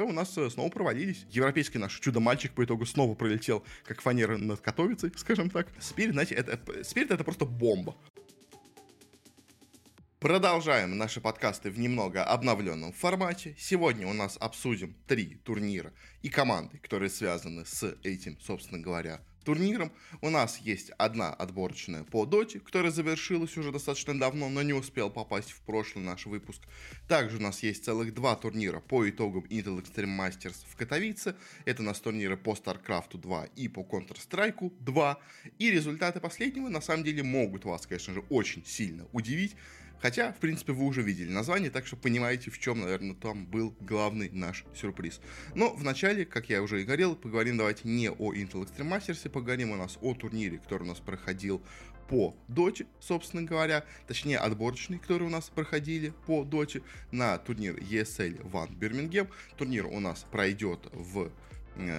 у нас э, снова провалились. Европейский наш чудо-мальчик по итогу снова пролетел, как фанера над Катовицей, скажем так. Спирит, знаете, это, Спирит это просто бомба. Продолжаем наши подкасты в немного обновленном формате. Сегодня у нас обсудим три турнира и команды, которые связаны с этим, собственно говоря, турниром. У нас есть одна отборочная по доте, которая завершилась уже достаточно давно, но не успел попасть в прошлый наш выпуск. Также у нас есть целых два турнира по итогам Intel Extreme Masters в Катовице. Это у нас турниры по StarCraft 2 и по Counter-Strike 2. И результаты последнего на самом деле могут вас, конечно же, очень сильно удивить. Хотя, в принципе, вы уже видели название, так что понимаете, в чем, наверное, там был главный наш сюрприз. Но вначале, как я уже и говорил, поговорим давайте не о Intel Extreme Masters, поговорим у нас о турнире, который у нас проходил по доте, собственно говоря, точнее отборочные, которые у нас проходили по доте на турнир ESL One Birmingham. Турнир у нас пройдет в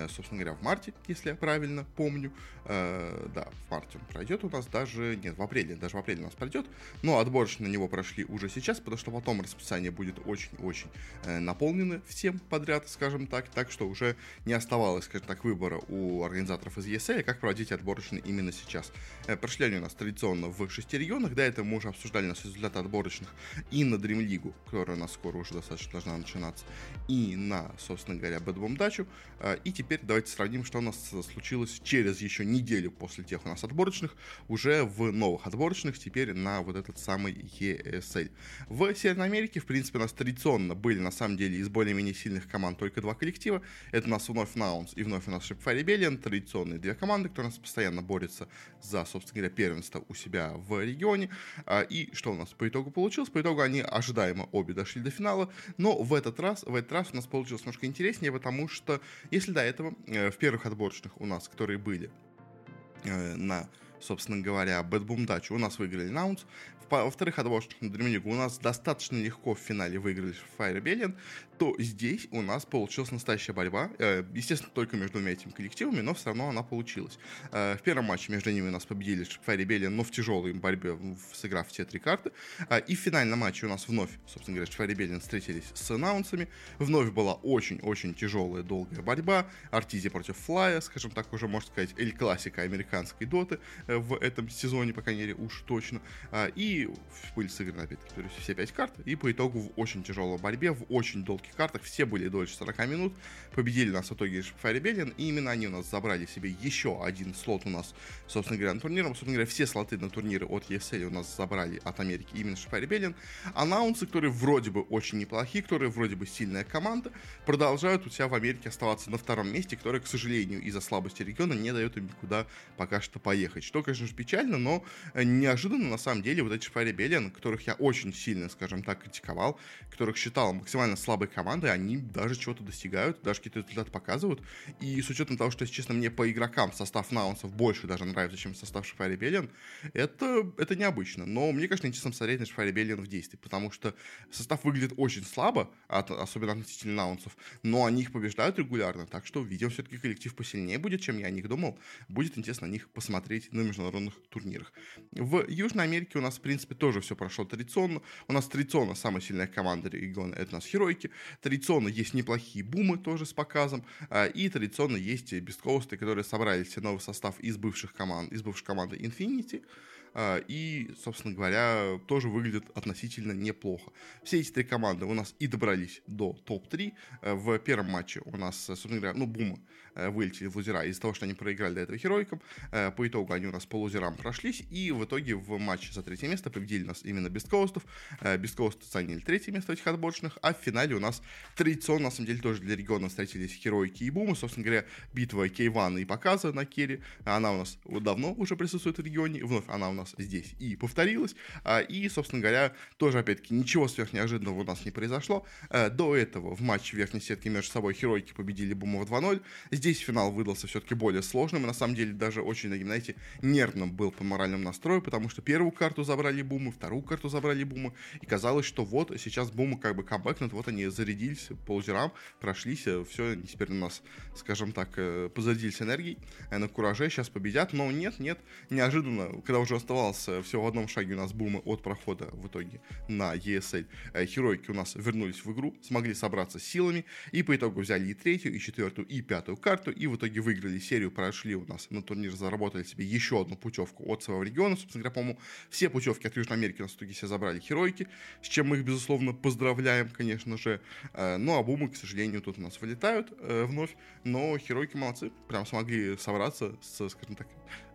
собственно говоря, в марте, если я правильно помню. Э, да, в марте он пройдет у нас даже, нет, в апреле, даже в апреле у нас пройдет, но отборочные на него прошли уже сейчас, потому что потом расписание будет очень-очень э, наполнено всем подряд, скажем так, так что уже не оставалось, скажем так, выбора у организаторов из ESA, как проводить отборочные именно сейчас. Э, прошли они у нас традиционно в шести регионах, до этого мы уже обсуждали у нас результаты отборочных и на Dream League, которая у нас скоро уже достаточно должна начинаться, и на, собственно говоря, Bomb Дачу, э, и теперь давайте сравним, что у нас случилось через еще неделю после тех у нас отборочных, уже в новых отборочных, теперь на вот этот самый ESL. В Северной Америке, в принципе, у нас традиционно были, на самом деле, из более-менее сильных команд только два коллектива. Это у нас вновь Наунс и вновь у нас Shopify Rebellion, традиционные две команды, которые у нас постоянно борются за, собственно говоря, первенство у себя в регионе. А, и что у нас по итогу получилось? По итогу они ожидаемо обе дошли до финала, но в этот раз, в этот раз у нас получилось немножко интереснее, потому что если до этого э, в первых отборочных у нас, которые были э, на собственно говоря, Bad Boom Dutch у нас выиграли Наунс. Во вторых отборочных на Dream у нас достаточно легко в финале выиграли Fire Rebellion то здесь у нас получилась настоящая борьба. Э, естественно, только между двумя этими коллективами, но все равно она получилась. Э, в первом матче между ними у нас победили Шипфай Ребелли, но в тяжелой борьбе, сыграв все три карты. Э, и в финальном матче у нас вновь, собственно говоря, Шипфай Ребелли встретились с анаунсами. Вновь была очень-очень тяжелая, долгая борьба. Артизи против Флая, скажем так, уже, можно сказать, эль классика американской доты в этом сезоне, по крайней мере, уж точно. И были сыграны, опять-таки, все пять карт. И по итогу в очень тяжелой борьбе, в очень долгих картах, все были дольше 40 минут, победили нас в итоге Rebellion, и именно они у нас забрали себе еще один слот у нас, собственно говоря, на турнире. Собственно говоря, все слоты на турниры от ESL у нас забрали от Америки именно Rebellion. Анаунсы, которые вроде бы очень неплохие, которые вроде бы сильная команда, продолжают у себя в Америке оставаться на втором месте, которое, к сожалению, из-за слабости региона не дает им никуда пока что поехать. Что, конечно же, печально, но неожиданно, на самом деле, вот эти Fire Rebellion, которых я очень сильно, скажем так, критиковал, которых считал максимально слабой команды, они даже чего-то достигают, даже какие-то результаты показывают. И с учетом того, что, если честно, мне по игрокам состав наунсов больше даже нравится, чем состав Шифа Rebellion, это, это необычно. Но мне, конечно, интересно посмотреть на Шифа Rebellion в действии, потому что состав выглядит очень слабо, от, особенно относительно наунсов, но они их побеждают регулярно, так что, видимо, все-таки коллектив посильнее будет, чем я о них думал. Будет интересно на них посмотреть на международных турнирах. В Южной Америке у нас, в принципе, тоже все прошло традиционно. У нас традиционно самая сильная команда региона — это у нас Херойки. Традиционно есть неплохие бумы тоже с показом, а, и традиционно есть бесткоусты, которые собрали все новый состав из бывших команд, из бывшей команды Infinity, а, и, собственно говоря, тоже выглядит относительно неплохо. Все эти три команды у нас и добрались до топ-3. А, в первом матче у нас, собственно говоря, ну, Бумы вылетели в лузера из-за того, что они проиграли до этого Херойкам. По итогу они у нас по лузерам прошлись, и в итоге в матче за третье место победили нас именно Бесткоустов. Бесткоусты заняли третье место в этих отборочных, а в финале у нас традиционно, на самом деле, тоже для региона встретились Херойки и Бумы. Собственно говоря, битва Кейвана и Показа на Керри, она у нас давно уже присутствует в регионе, вновь она у нас здесь и повторилось. А, и, собственно говоря, тоже, опять-таки, ничего сверхнеожиданного у нас не произошло. До этого в матче верхней сетки между собой Херойки победили Бумова 2-0. Здесь финал выдался все-таки более сложным, и на самом деле даже очень, знаете, нервным был по моральному настрою, потому что первую карту забрали Бумы, вторую карту забрали Бумы, и казалось, что вот сейчас Бумы как бы камбэкнут, вот они зарядились по лузерам, прошлись, э, все, теперь у нас, скажем так, э, позарядились энергией, э, на кураже, сейчас победят, но нет, нет, неожиданно, когда уже оставался всего в одном шаге у нас бумы от прохода в итоге на ESL. Херойки у нас вернулись в игру, смогли собраться силами, и по итогу взяли и третью, и четвертую, и пятую карту, и в итоге выиграли серию, прошли у нас на турнир, заработали себе еще одну путевку от своего региона. Собственно говоря, по-моему, все путевки от Южной Америки у нас в итоге все забрали Херойки, с чем мы их, безусловно, поздравляем, конечно же. Э, ну, а бумы, к сожалению, тут у нас вылетают э, вновь, но Херойки молодцы, прям смогли собраться с, скажем так,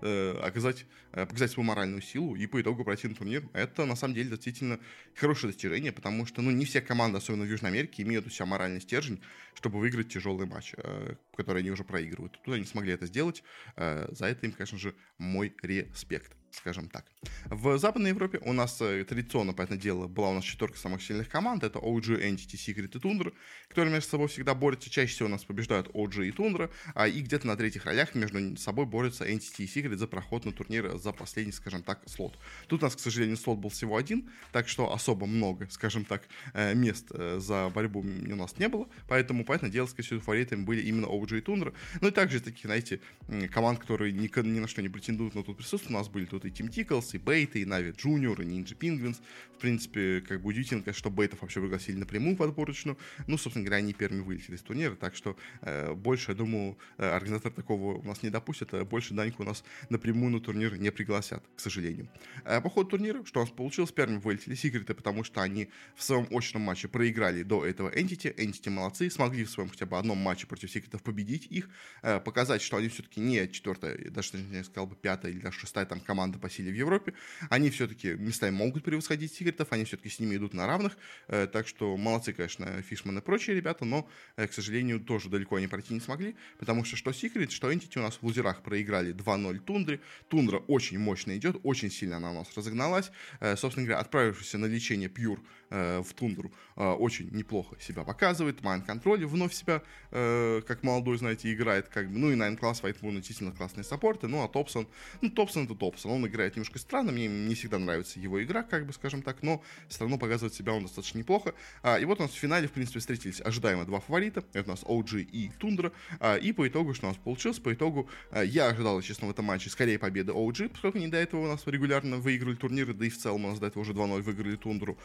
э, оказать, показать свою моральную силу и по итогу пройти на турнир. Это, на самом деле, действительно хорошее достижение, потому что, ну, не все команды, особенно в Южной Америке, имеют у себя моральный стержень, чтобы выиграть тяжелый матч, э, который они уже проигрывают. Тут они смогли это сделать. Э, за это им, конечно же, мой респект скажем так. В Западной Европе у нас э, традиционно, понятное дело, была у нас четверка самых сильных команд. Это OG, Entity, Secret и Tundra, которые между собой всегда борются. Чаще всего у нас побеждают OG и Tundra, а и где-то на третьих ролях между собой борются Entity и Secret за проход на турнир за последний, скажем так, слот. Тут у нас, к сожалению, слот был всего один, так что особо много, скажем так, э, мест э, за борьбу у нас не было, поэтому, понятное дело, всего, фаворитами были именно OG и Tundra. Ну и также таких, знаете, команд, которые ни, ни на что не претендуют, но тут присутствуют, у нас были тут и Team Tickles, и Бейта, и Na'Vi Junior, и Ninja Penguins. В принципе, как бы удивительно, что Бейтов вообще пригласили напрямую в отборочную. Ну, собственно говоря, они первыми вылетели из турнира, так что э, больше, я думаю, э, организатор такого у нас не допустит, а больше Даньку у нас напрямую на турнир не пригласят, к сожалению. Э, по ходу турнира, что у нас получилось, первыми вылетели Секреты, потому что они в своем очном матче проиграли до этого Entity. Entity молодцы, смогли в своем хотя бы одном матче против Секретов победить их, э, показать, что они все-таки не четвертая, даже, я сказал бы, пятая или даже шестая там команда по силе в Европе. Они все-таки местами могут превосходить секретов, они все-таки с ними идут на равных. Э, так что молодцы, конечно, Фишман и прочие ребята, но, э, к сожалению, тоже далеко они пройти не смогли, потому что что Секрет, что Entity у нас в лузерах проиграли 2-0 Тундре. Тундра очень мощно идет, очень сильно она у нас разогналась. Э, собственно говоря, отправившись на лечение Пьюр в Тундру, очень неплохо себя показывает. Mind Control вновь себя, как молодой, знаете, играет. Как бы, ну и Nine Class White Moon действительно классные саппорты. Ну а Топсон, ну Топсон это Топсон, он играет немножко странно, мне не всегда нравится его игра, как бы скажем так, но все равно показывает себя он достаточно неплохо. А, и вот у нас в финале, в принципе, встретились ожидаемо два фаворита, это у нас OG и Тундра, а, и по итогу, что у нас получилось, по итогу я ожидал, честно, в этом матче скорее победы OG, поскольку не до этого у нас регулярно выигрывали турниры, да и в целом у нас до этого уже 2-0 выиграли Тундру,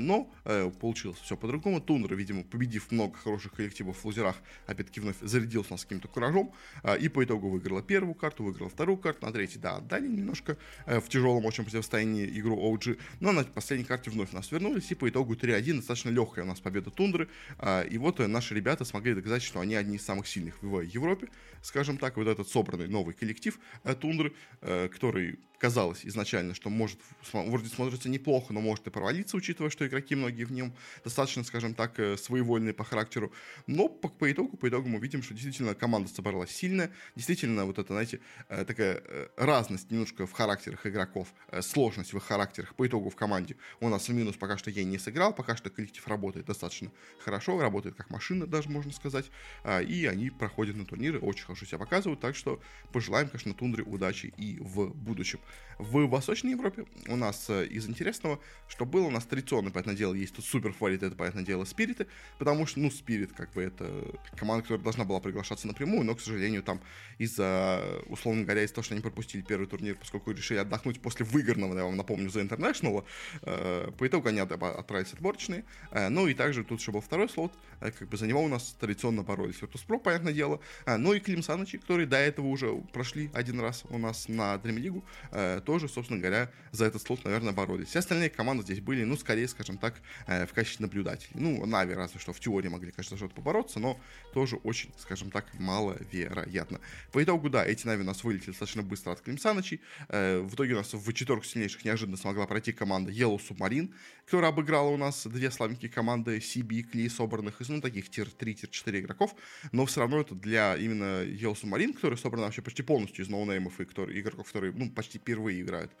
но а, получилось все по-другому. Тундра, видимо, победив много хороших коллективов в лузерах, опять-таки вновь зарядился нас каким-то куражом, а, и по итогу выиграла первую карту, выиграла вторую карту, на третьей, да, отдали немножко а, в тяжелом очень противостоянии игру OG, но на последней карте вновь нас вернулись, и по итогу 3-1 достаточно легкая у нас победа Тундры, а, и вот наши ребята смогли доказать, что они одни из самых сильных в Европе, скажем так, вот этот собранный новый коллектив э, Тундры, э, который казалось изначально, что может, вроде смотрится неплохо, но может и провалиться, учитывая, что игроки многие в нем достаточно, скажем так, э, своевольные по характеру. Но по, по итогу, по итогу мы видим, что действительно команда собралась сильная, действительно вот это, знаете, э, такая э, разность немножко в характерах игроков, сложность в их характерах по итогу в команде. У нас минус пока что я не сыграл, пока что коллектив работает достаточно хорошо, работает как машина даже, можно сказать, а, и они проходят на турниры, очень хорошо себя показывают, так что пожелаем, конечно, Тундре удачи и в будущем. В Восточной Европе. У нас э, из интересного, что было, у нас традиционно, понятное дело, есть тут супер фаворит, это, понятное дело, Спириты, потому что, ну, Спирит, как бы, это команда, которая должна была приглашаться напрямую, но, к сожалению, там из-за, условно говоря, из-за того, что они пропустили первый турнир, поскольку решили отдохнуть после выигранного, я вам напомню, за International, э, по итогу они отправились отборочные, э, ну и также тут еще был второй слот, как бы за него у нас традиционно боролись Virtus.pro, понятное дело, ну и Клим Санычи, которые до этого уже прошли один раз у нас на Dream League, Э, тоже, собственно говоря, за этот слот, наверное, боролись. Все остальные команды здесь были, ну, скорее, скажем так, э, в качестве наблюдателей. Ну, Нави разве что в теории могли, конечно, что-то побороться, но тоже очень, скажем так, маловероятно. По итогу, да, эти Нави у нас вылетели достаточно быстро от Климсанычей. Э, в итоге у нас в четверку сильнейших неожиданно смогла пройти команда Yellow Submarine, которая обыграла у нас две слабенькие команды CB и Кли, собранных из, ну, таких tier-3, tier-4 игроков, но все равно это для именно Yellow Submarine, который собран вообще почти полностью из ноунеймов и игроков, которые, ну, почти впервые играют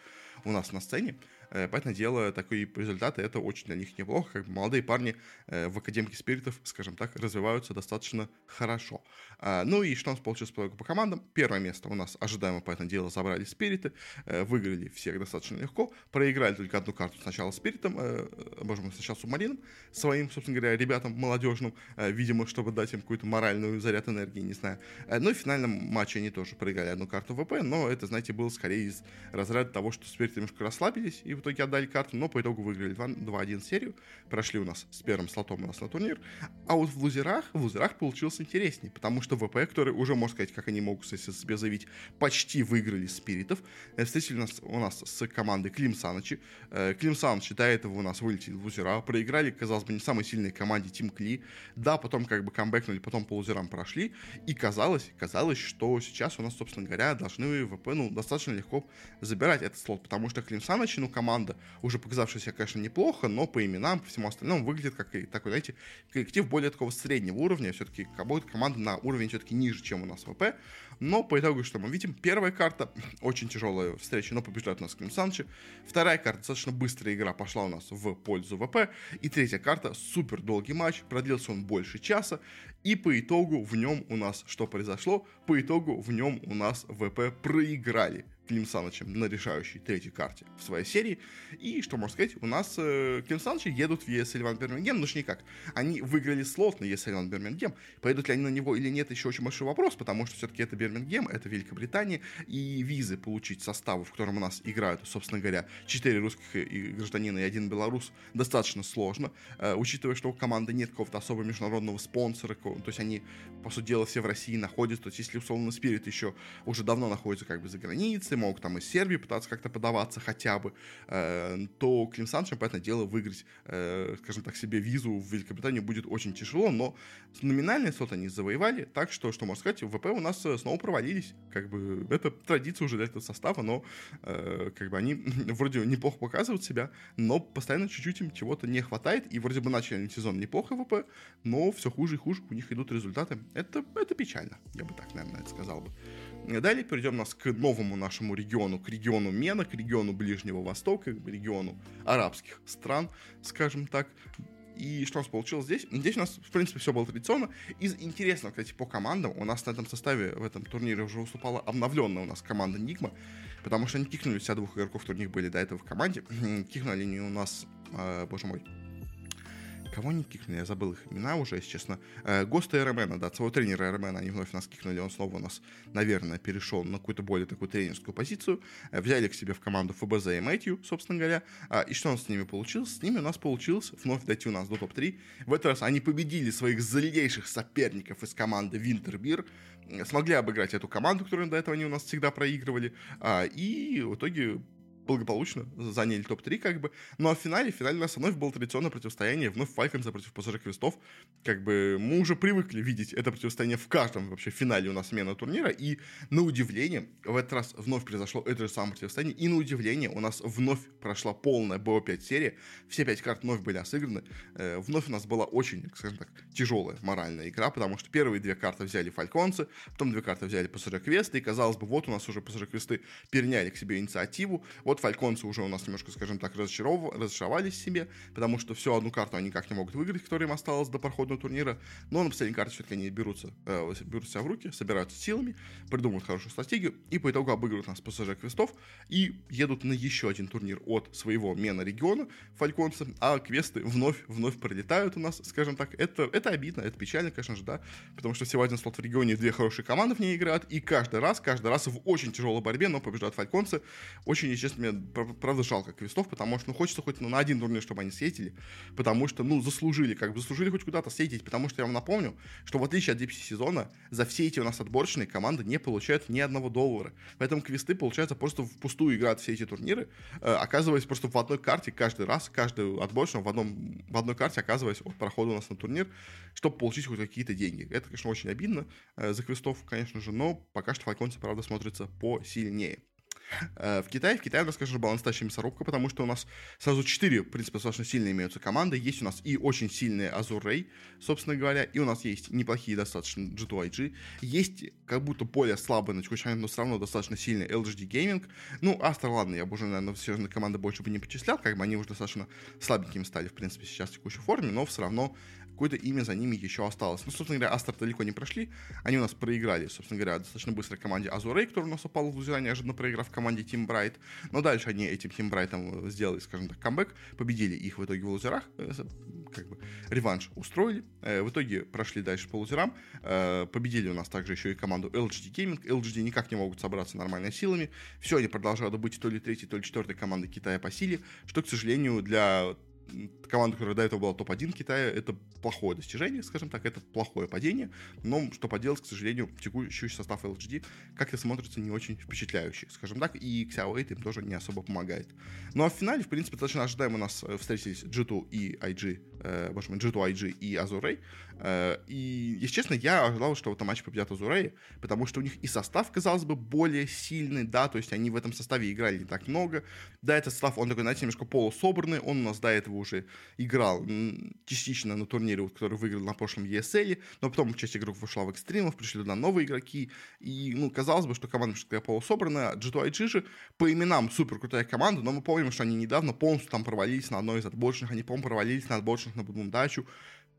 у нас на сцене. Э, поэтому дело, такие результаты, это очень для них неплохо. Как бы молодые парни э, в академке Спиритов, скажем так, развиваются достаточно хорошо. А, ну и что у нас получилось по, командам? Первое место у нас ожидаемо, поэтому дело, забрали Спириты, э, выиграли всех достаточно легко, проиграли только одну карту сначала Спиритом, боже мой, сначала Субмарином, своим, собственно говоря, ребятам молодежным, видимо, чтобы дать им какую-то моральную заряд энергии, не знаю. Ну и в финальном матче они тоже проиграли одну карту ВП, но это, знаете, было скорее из разряда того, что Спирит Spirit немножко расслабились и в итоге отдали карту, но по итогу выиграли 2-1 серию, прошли у нас с первым слотом у нас на турнир. А вот в лузерах, в лузерах получилось интереснее, потому что ВП, которые уже, можно сказать, как они могут кстати, себе заявить, почти выиграли спиритов, э, встретили нас, у нас с командой Клим Санычи. Э, Клим Саныч до этого у нас вылетели в лузера, проиграли, казалось бы, не самой сильной команде Тим Кли. Да, потом как бы камбэкнули, потом по лузерам прошли, и казалось, казалось, что сейчас у нас, собственно говоря, должны ВП, ну, достаточно легко забирать этот слот, потому что Клим ну, команда, уже показавшаяся, конечно, неплохо, но по именам, по всему остальному, выглядит как такой, знаете, коллектив более такого среднего уровня, все-таки команда на уровень все-таки ниже, чем у нас ВП, но по итогу, что мы видим, первая карта, очень тяжелая встреча, но побеждает у нас Клим вторая карта, достаточно быстрая игра пошла у нас в пользу ВП, и третья карта, супер долгий матч, продлился он больше часа, и по итогу в нем у нас что произошло? По итогу в нем у нас ВП проиграли Клим Санычем на решающей третьей карте в своей серии. И, что можно сказать, у нас э, Клим Санычи едут в ESL Ван Бирмингем, ну ж никак. Они выиграли слот на ESL Ван Бирмингем. Поедут ли они на него или нет, еще очень большой вопрос, потому что все-таки это Бирмингем, это Великобритания, и визы получить составу, в котором у нас играют, собственно говоря, 4 русских и гражданина и один белорус, достаточно сложно, э, учитывая, что у команды нет какого-то особого международного спонсора, то есть они, по сути дела, все в России находятся, то есть если условно Спирит еще уже давно находится как бы за границей, мог там из Сербии пытаться как-то подаваться хотя бы, э, то Клим Санчем, понятное дело, выиграть, э, скажем так, себе визу в Великобританию будет очень тяжело, но номинальный слот они завоевали, так что, что можно сказать, ВП у нас э, снова провалились, как бы это традиция уже для этого состава, но как бы они вроде неплохо показывают себя, но постоянно чуть-чуть им чего-то не хватает, и вроде бы начали сезон неплохо ВП, но все хуже и хуже у них идут результаты. Это, это печально, я бы так, наверное, это сказал бы. Далее перейдем нас к новому нашему региону, к региону Мена, к региону Ближнего Востока, к региону арабских стран, скажем так. И что у нас получилось здесь? Здесь у нас, в принципе, все было традиционно. Из интересного, кстати, по командам, у нас на этом составе в этом турнире уже выступала обновленная у нас команда Нигма, потому что они кикнули вся двух игроков, которые у них были до этого в команде. Кикнули они у нас, э, боже мой, Кого они кикнули? Я забыл их имена уже, если честно. Э, Госта Эрмена, да, своего тренера Эрмена, они вновь нас кикнули. Он снова у нас, наверное, перешел на какую-то более такую тренерскую позицию. Э, взяли к себе в команду ФБЗ и Мэтью, собственно говоря. А, и что у нас с ними получилось? С ними у нас получилось вновь дойти у нас до топ-3. В этот раз они победили своих злейших соперников из команды Винтербир. Смогли обыграть эту команду, которую до этого они у нас всегда проигрывали. А, и в итоге благополучно заняли топ-3, как бы. Ну а в финале, в финале у нас вновь было традиционное противостояние, вновь Фальконса против пассажира Квестов. Как бы мы уже привыкли видеть это противостояние в каждом вообще финале у нас смена турнира, и на удивление, в этот раз вновь произошло это же самое противостояние, и на удивление у нас вновь прошла полная БО5 серия, все пять карт вновь были осыграны, э, вновь у нас была очень, скажем так, тяжелая моральная игра, потому что первые две карты взяли Фальконцы, потом две карты взяли пассажир Квесты, и казалось бы, вот у нас уже пассажир Квесты переняли к себе инициативу, вот фальконцы уже у нас немножко, скажем так, разочаров... разочаровались в себе, потому что всю одну карту они никак не могут выиграть, которая им осталась до проходного турнира, но на последней карте все-таки они берутся, э, берут себя в руки, собираются силами, придумывают хорошую стратегию, и по итогу обыгрывают нас пассажир квестов, и едут на еще один турнир от своего мена региона, фальконцы, а квесты вновь, вновь пролетают у нас, скажем так, это, это обидно, это печально, конечно же, да, потому что всего один слот в регионе, две хорошие команды в ней играют, и каждый раз, каждый раз в очень тяжелой борьбе, но побеждают фальконцы, очень, естественно, мне правда жалко квестов, потому что, ну, хочется хоть ну, на один турнир, чтобы они съездили, потому что, ну, заслужили, как бы, заслужили хоть куда-то съездить, потому что я вам напомню, что в отличие от DPC сезона, за все эти у нас отборочные команды не получают ни одного доллара. Поэтому квесты, получается, просто впустую играют все эти турниры, э, оказываясь просто в одной карте каждый раз, каждую отборочную в, одном, в одной карте оказываясь от прохода у нас на турнир, чтобы получить хоть какие-то деньги. Это, конечно, очень обидно э, за квестов, конечно же, но пока что фальконцы, правда, смотрятся посильнее. Э, в Китае, в Китае у нас, конечно же, была настоящая мясорубка, потому что у нас сразу четыре, в принципе, достаточно сильные имеются команды. Есть у нас и очень сильные Azure Ray, собственно говоря, и у нас есть неплохие достаточно G2IG. Есть как будто более слабые на текущий момент, но все равно достаточно сильный LGD Gaming. Ну, Astra, ладно, я бы уже, наверное, все же команды больше бы не почислял, как бы они уже достаточно слабенькими стали, в принципе, сейчас в текущей форме, но все равно какое-то имя за ними еще осталось. Ну, собственно говоря, Астер далеко не прошли, они у нас проиграли, собственно говоря, достаточно быстро команде Азурей, которая у нас упала в лузера, неожиданно проиграв команде Team Bright. Но дальше они этим Team Брайтом сделали, скажем так, камбэк, победили их в итоге в лузерах, э, как бы реванш устроили. Э, в итоге прошли дальше по лузерам, э, победили у нас также еще и команду LGD Gaming. LGD никак не могут собраться нормально силами. Все, они продолжают быть то ли третьей, то ли четвертой командой Китая по силе, что, к сожалению, для команда, которая до этого была топ-1 Китая, это плохое достижение, скажем так, это плохое падение, но что поделать, к сожалению, текущий состав LGD как-то смотрится не очень впечатляющий, скажем так, и Xiao 8 им тоже не особо помогает. Ну а в финале, в принципе, достаточно ожидаемо у нас э, встретились G2 и IG, боже мой, G2 IG и Azurei, э, и, если честно, я ожидал, что в этом матче победят Azurei, потому что у них и состав, казалось бы, более сильный, да, то есть они в этом составе играли не так много, да, этот состав, он такой, знаете, немножко полусобранный, он у нас до этого уже играл частично на турнире, который выиграл на прошлом ESL, но потом часть игроков вышла в экстримов, пришли туда новые игроки, и, ну, казалось бы, что команда что-то полусобранная, G2IG же по именам супер крутая команда, но мы помним, что они недавно полностью там провалились на одной из отборочных, они, по-моему, провалились на отборочных на Будмундачу,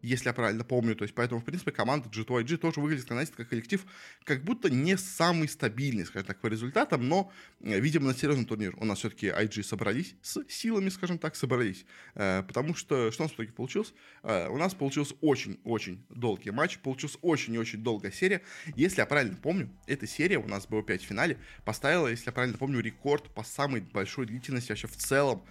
если я правильно помню. То есть, поэтому, в принципе, команда G2IG тоже выглядит, знаете, как коллектив, как будто не самый стабильный, скажем так, по результатам, но, э, видимо, на серьезный турнир у нас все-таки IG собрались с силами, скажем так, собрались. Э, потому что, что у нас в итоге получилось? Э, у нас получился очень-очень долгий матч, получилась очень и очень долгая серия. Если я правильно помню, эта серия у нас было 5 в финале, поставила, если я правильно помню, рекорд по самой большой длительности вообще в целом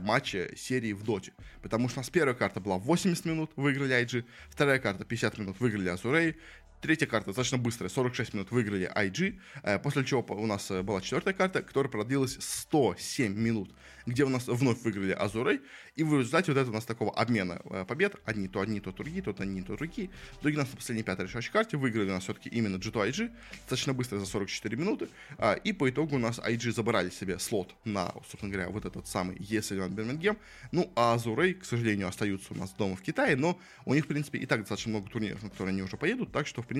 матча серии в доте. Потому что у нас первая карта была 80 минут, выиграли IG. Вторая карта 50 минут выиграли Азурей. Третья карта достаточно быстрая, 46 минут выиграли IG, э, после чего у нас э, была четвертая карта, которая продлилась 107 минут, где у нас вновь выиграли Азурей, и в результате вот это у нас такого обмена э, побед, одни то одни, то другие, то одни, то другие. В итоге у нас на последней пятой решающей карте выиграли у нас все-таки именно G2 IG, достаточно быстро за 44 минуты, а, и по итогу у нас IG забрали себе слот на, собственно говоря, вот этот самый ESL Бирмингем. Ну, а Азурей, к сожалению, остаются у нас дома в Китае, но у них, в принципе, и так достаточно много турниров, на которые они уже поедут, так что, в принципе,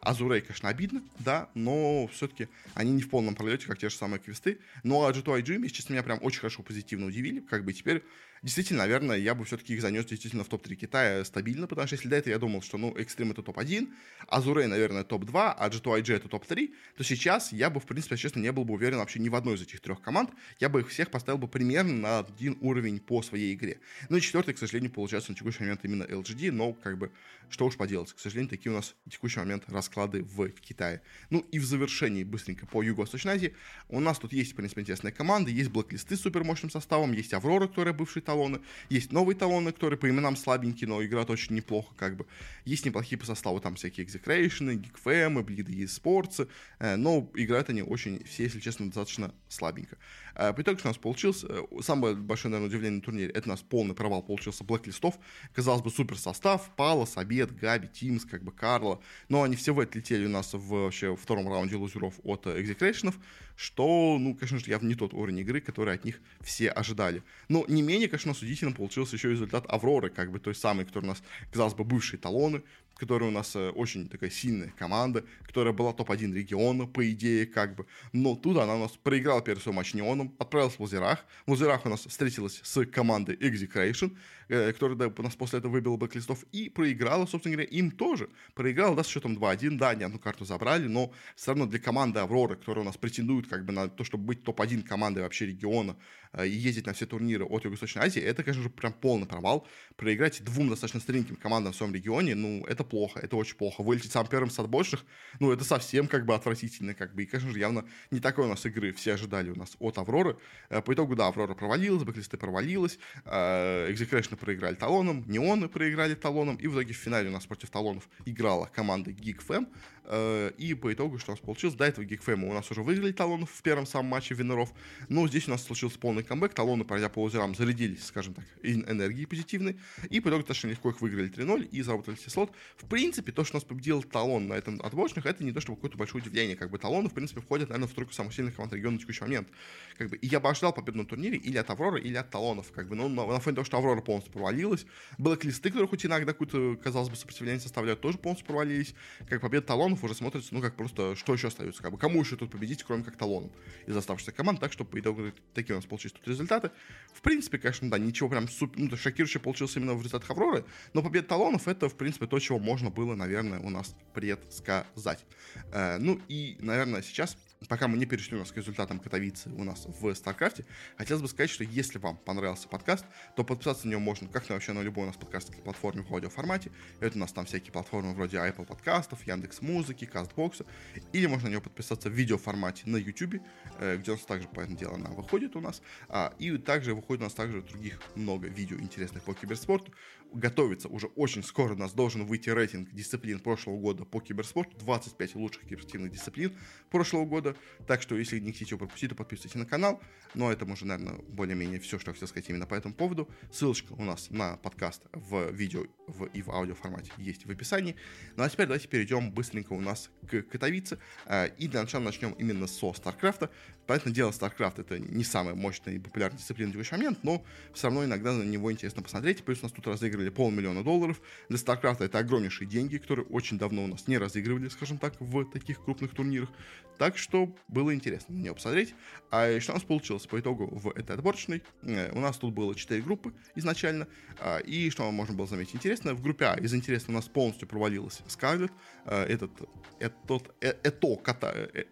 Азурей, конечно, обидно, да, но все-таки они не в полном пролете, как те же самые квесты. Ну, а G2 IG, если честно, меня прям очень хорошо позитивно удивили, как бы теперь действительно, наверное, я бы все-таки их занес действительно в топ-3 Китая стабильно, потому что если до этого я думал, что, ну, Extreme это топ-1, Азурей, наверное, топ-2, а G2IG это топ-3, то сейчас я бы, в принципе, честно, не был бы уверен вообще ни в одной из этих трех команд. Я бы их всех поставил бы примерно на один уровень по своей игре. Ну и четвертый, к сожалению, получается на текущий момент именно LGD, но, как бы, что уж поделать. К сожалению, такие у нас в текущий момент расклады в Китае. Ну и в завершении быстренько по Юго-Восточной Азии. У нас тут есть, в принципе, интересные команды. Есть блоклисты с супермощным составом, есть Аврора, которая бывший талоны. Есть новые талоны, которые по именам слабенькие, но играют очень неплохо, как бы. Есть неплохие по составу, там всякие экзекрейшны, гикфэмы, блиды и спортсы, э, но играют они очень, все, если честно, достаточно слабенько. Э, по итогу, что у нас получился, э, самое большое, наверное, удивление на турнире, это у нас полный провал получился блэк-листов. Казалось бы, супер состав, Палос, Обед, Габи, Тимс, как бы Карла, но они все в отлетели у нас в вообще втором раунде лузеров от экзекрейшенов, что, ну, конечно же, явно не тот уровень игры, который от них все ожидали. Но не менее, конечно, судительным получился еще результат Авроры, как бы той самой, которая у нас, казалось бы, бывшие талоны, которая у нас э, очень такая сильная команда, которая была топ-1 региона, по идее, как бы. Но тут она у нас проиграла первый свой матч Неоном, отправилась в Лазерах. В Лазерах у нас встретилась с командой Execration, э, которая да, нас после этого выбила бэклистов, и проиграла, собственно говоря, им тоже. Проиграла, да, с счетом 2-1, да, они одну карту забрали, но все равно для команды Аврора, которая у нас претендует как бы на то, чтобы быть топ-1 командой вообще региона э, и ездить на все турниры от Юго-Восточной Азии, это, конечно же, прям полный провал. Проиграть двум достаточно средненьким командам в своем регионе, ну, это плохо, это очень плохо. Вылететь сам первым с отборочных, ну, это совсем как бы отвратительно, как бы. И, конечно же, явно не такой у нас игры все ожидали у нас от Авроры. Э, по итогу, да, Аврора провалилась, Бэклисты провалилась, Экзекрэшны проиграли талоном, Неоны проиграли талоном, и в итоге в финале у нас против талонов играла команда GeekFam, и по итогу, что у нас получилось, до этого Гикфэма у нас уже выиграли талонов в первом самом матче Винеров, но здесь у нас случился полный камбэк, талоны, пройдя по лузерам, зарядились, скажем так, энергией позитивной, и по итогу достаточно легко их выиграли 3-0 и заработали все слот. В принципе, то, что у нас победил талон на этом отборочных, это не то, чтобы какое-то большое удивление, как бы талоны, в принципе, входят, наверное, в тройку самых сильных команд региона на текущий момент. Как бы, и я бы ожидал победу на турнире или от Авроры, или от талонов, как бы, но на, на фоне того, что Аврора полностью провалилась, было клисты, которые хоть иногда какую-то, казалось бы, сопротивление составляют, тоже полностью провалились, как победа талонов талонов уже смотрится, ну, как просто, что еще остается, как бы, кому еще тут победить, кроме как талоном из оставшихся команд, так что по итогу такие у нас получились тут результаты. В принципе, конечно, да, ничего прям супер, ну, шокирующего получилось именно в результатах Авроры, но победа талонов это, в принципе, то, чего можно было, наверное, у нас предсказать. Э, ну и, наверное, сейчас пока мы не перешли у нас к результатам Катовицы у нас в Старкрафте, хотелось бы сказать, что если вам понравился подкаст, то подписаться на него можно как на вообще на любой у нас подкастской платформе в аудиоформате. Это у нас там всякие платформы вроде Apple Подкастов, Яндекс Музыки, Castbox'а. Или можно на него подписаться в видеоформате на YouTube, э, где у нас также, по этому делу, она выходит у нас. А, и также выходит у нас также других много видео интересных по киберспорту готовится уже очень скоро. У нас должен выйти рейтинг дисциплин прошлого года по киберспорту. 25 лучших киберспортивных дисциплин прошлого года. Так что, если не хотите его пропустить, то подписывайтесь на канал. Но это уже, наверное, более-менее все, что я хотел сказать именно по этому поводу. Ссылочка у нас на подкаст в видео в, и в аудио формате есть в описании. Ну а теперь давайте перейдем быстренько у нас к Катовице. Э, и для начала начнем именно со StarCraft. Понятное дело, StarCraft это не самая мощная и популярная дисциплина в текущий момент, но все равно иногда на него интересно посмотреть. Плюс у нас тут разыграли полмиллиона долларов. Для StarCraft это огромнейшие деньги, которые очень давно у нас не разыгрывали, скажем так, в таких крупных турнирах. Так что было интересно на него посмотреть. А что у нас получилось по итогу в этой отборочной? Э, у нас тут было 4 группы изначально. А, и что можно было заметить интересно, в группе А из интересного у нас полностью провалилась Скарлет. Э, этот, этот, э, это,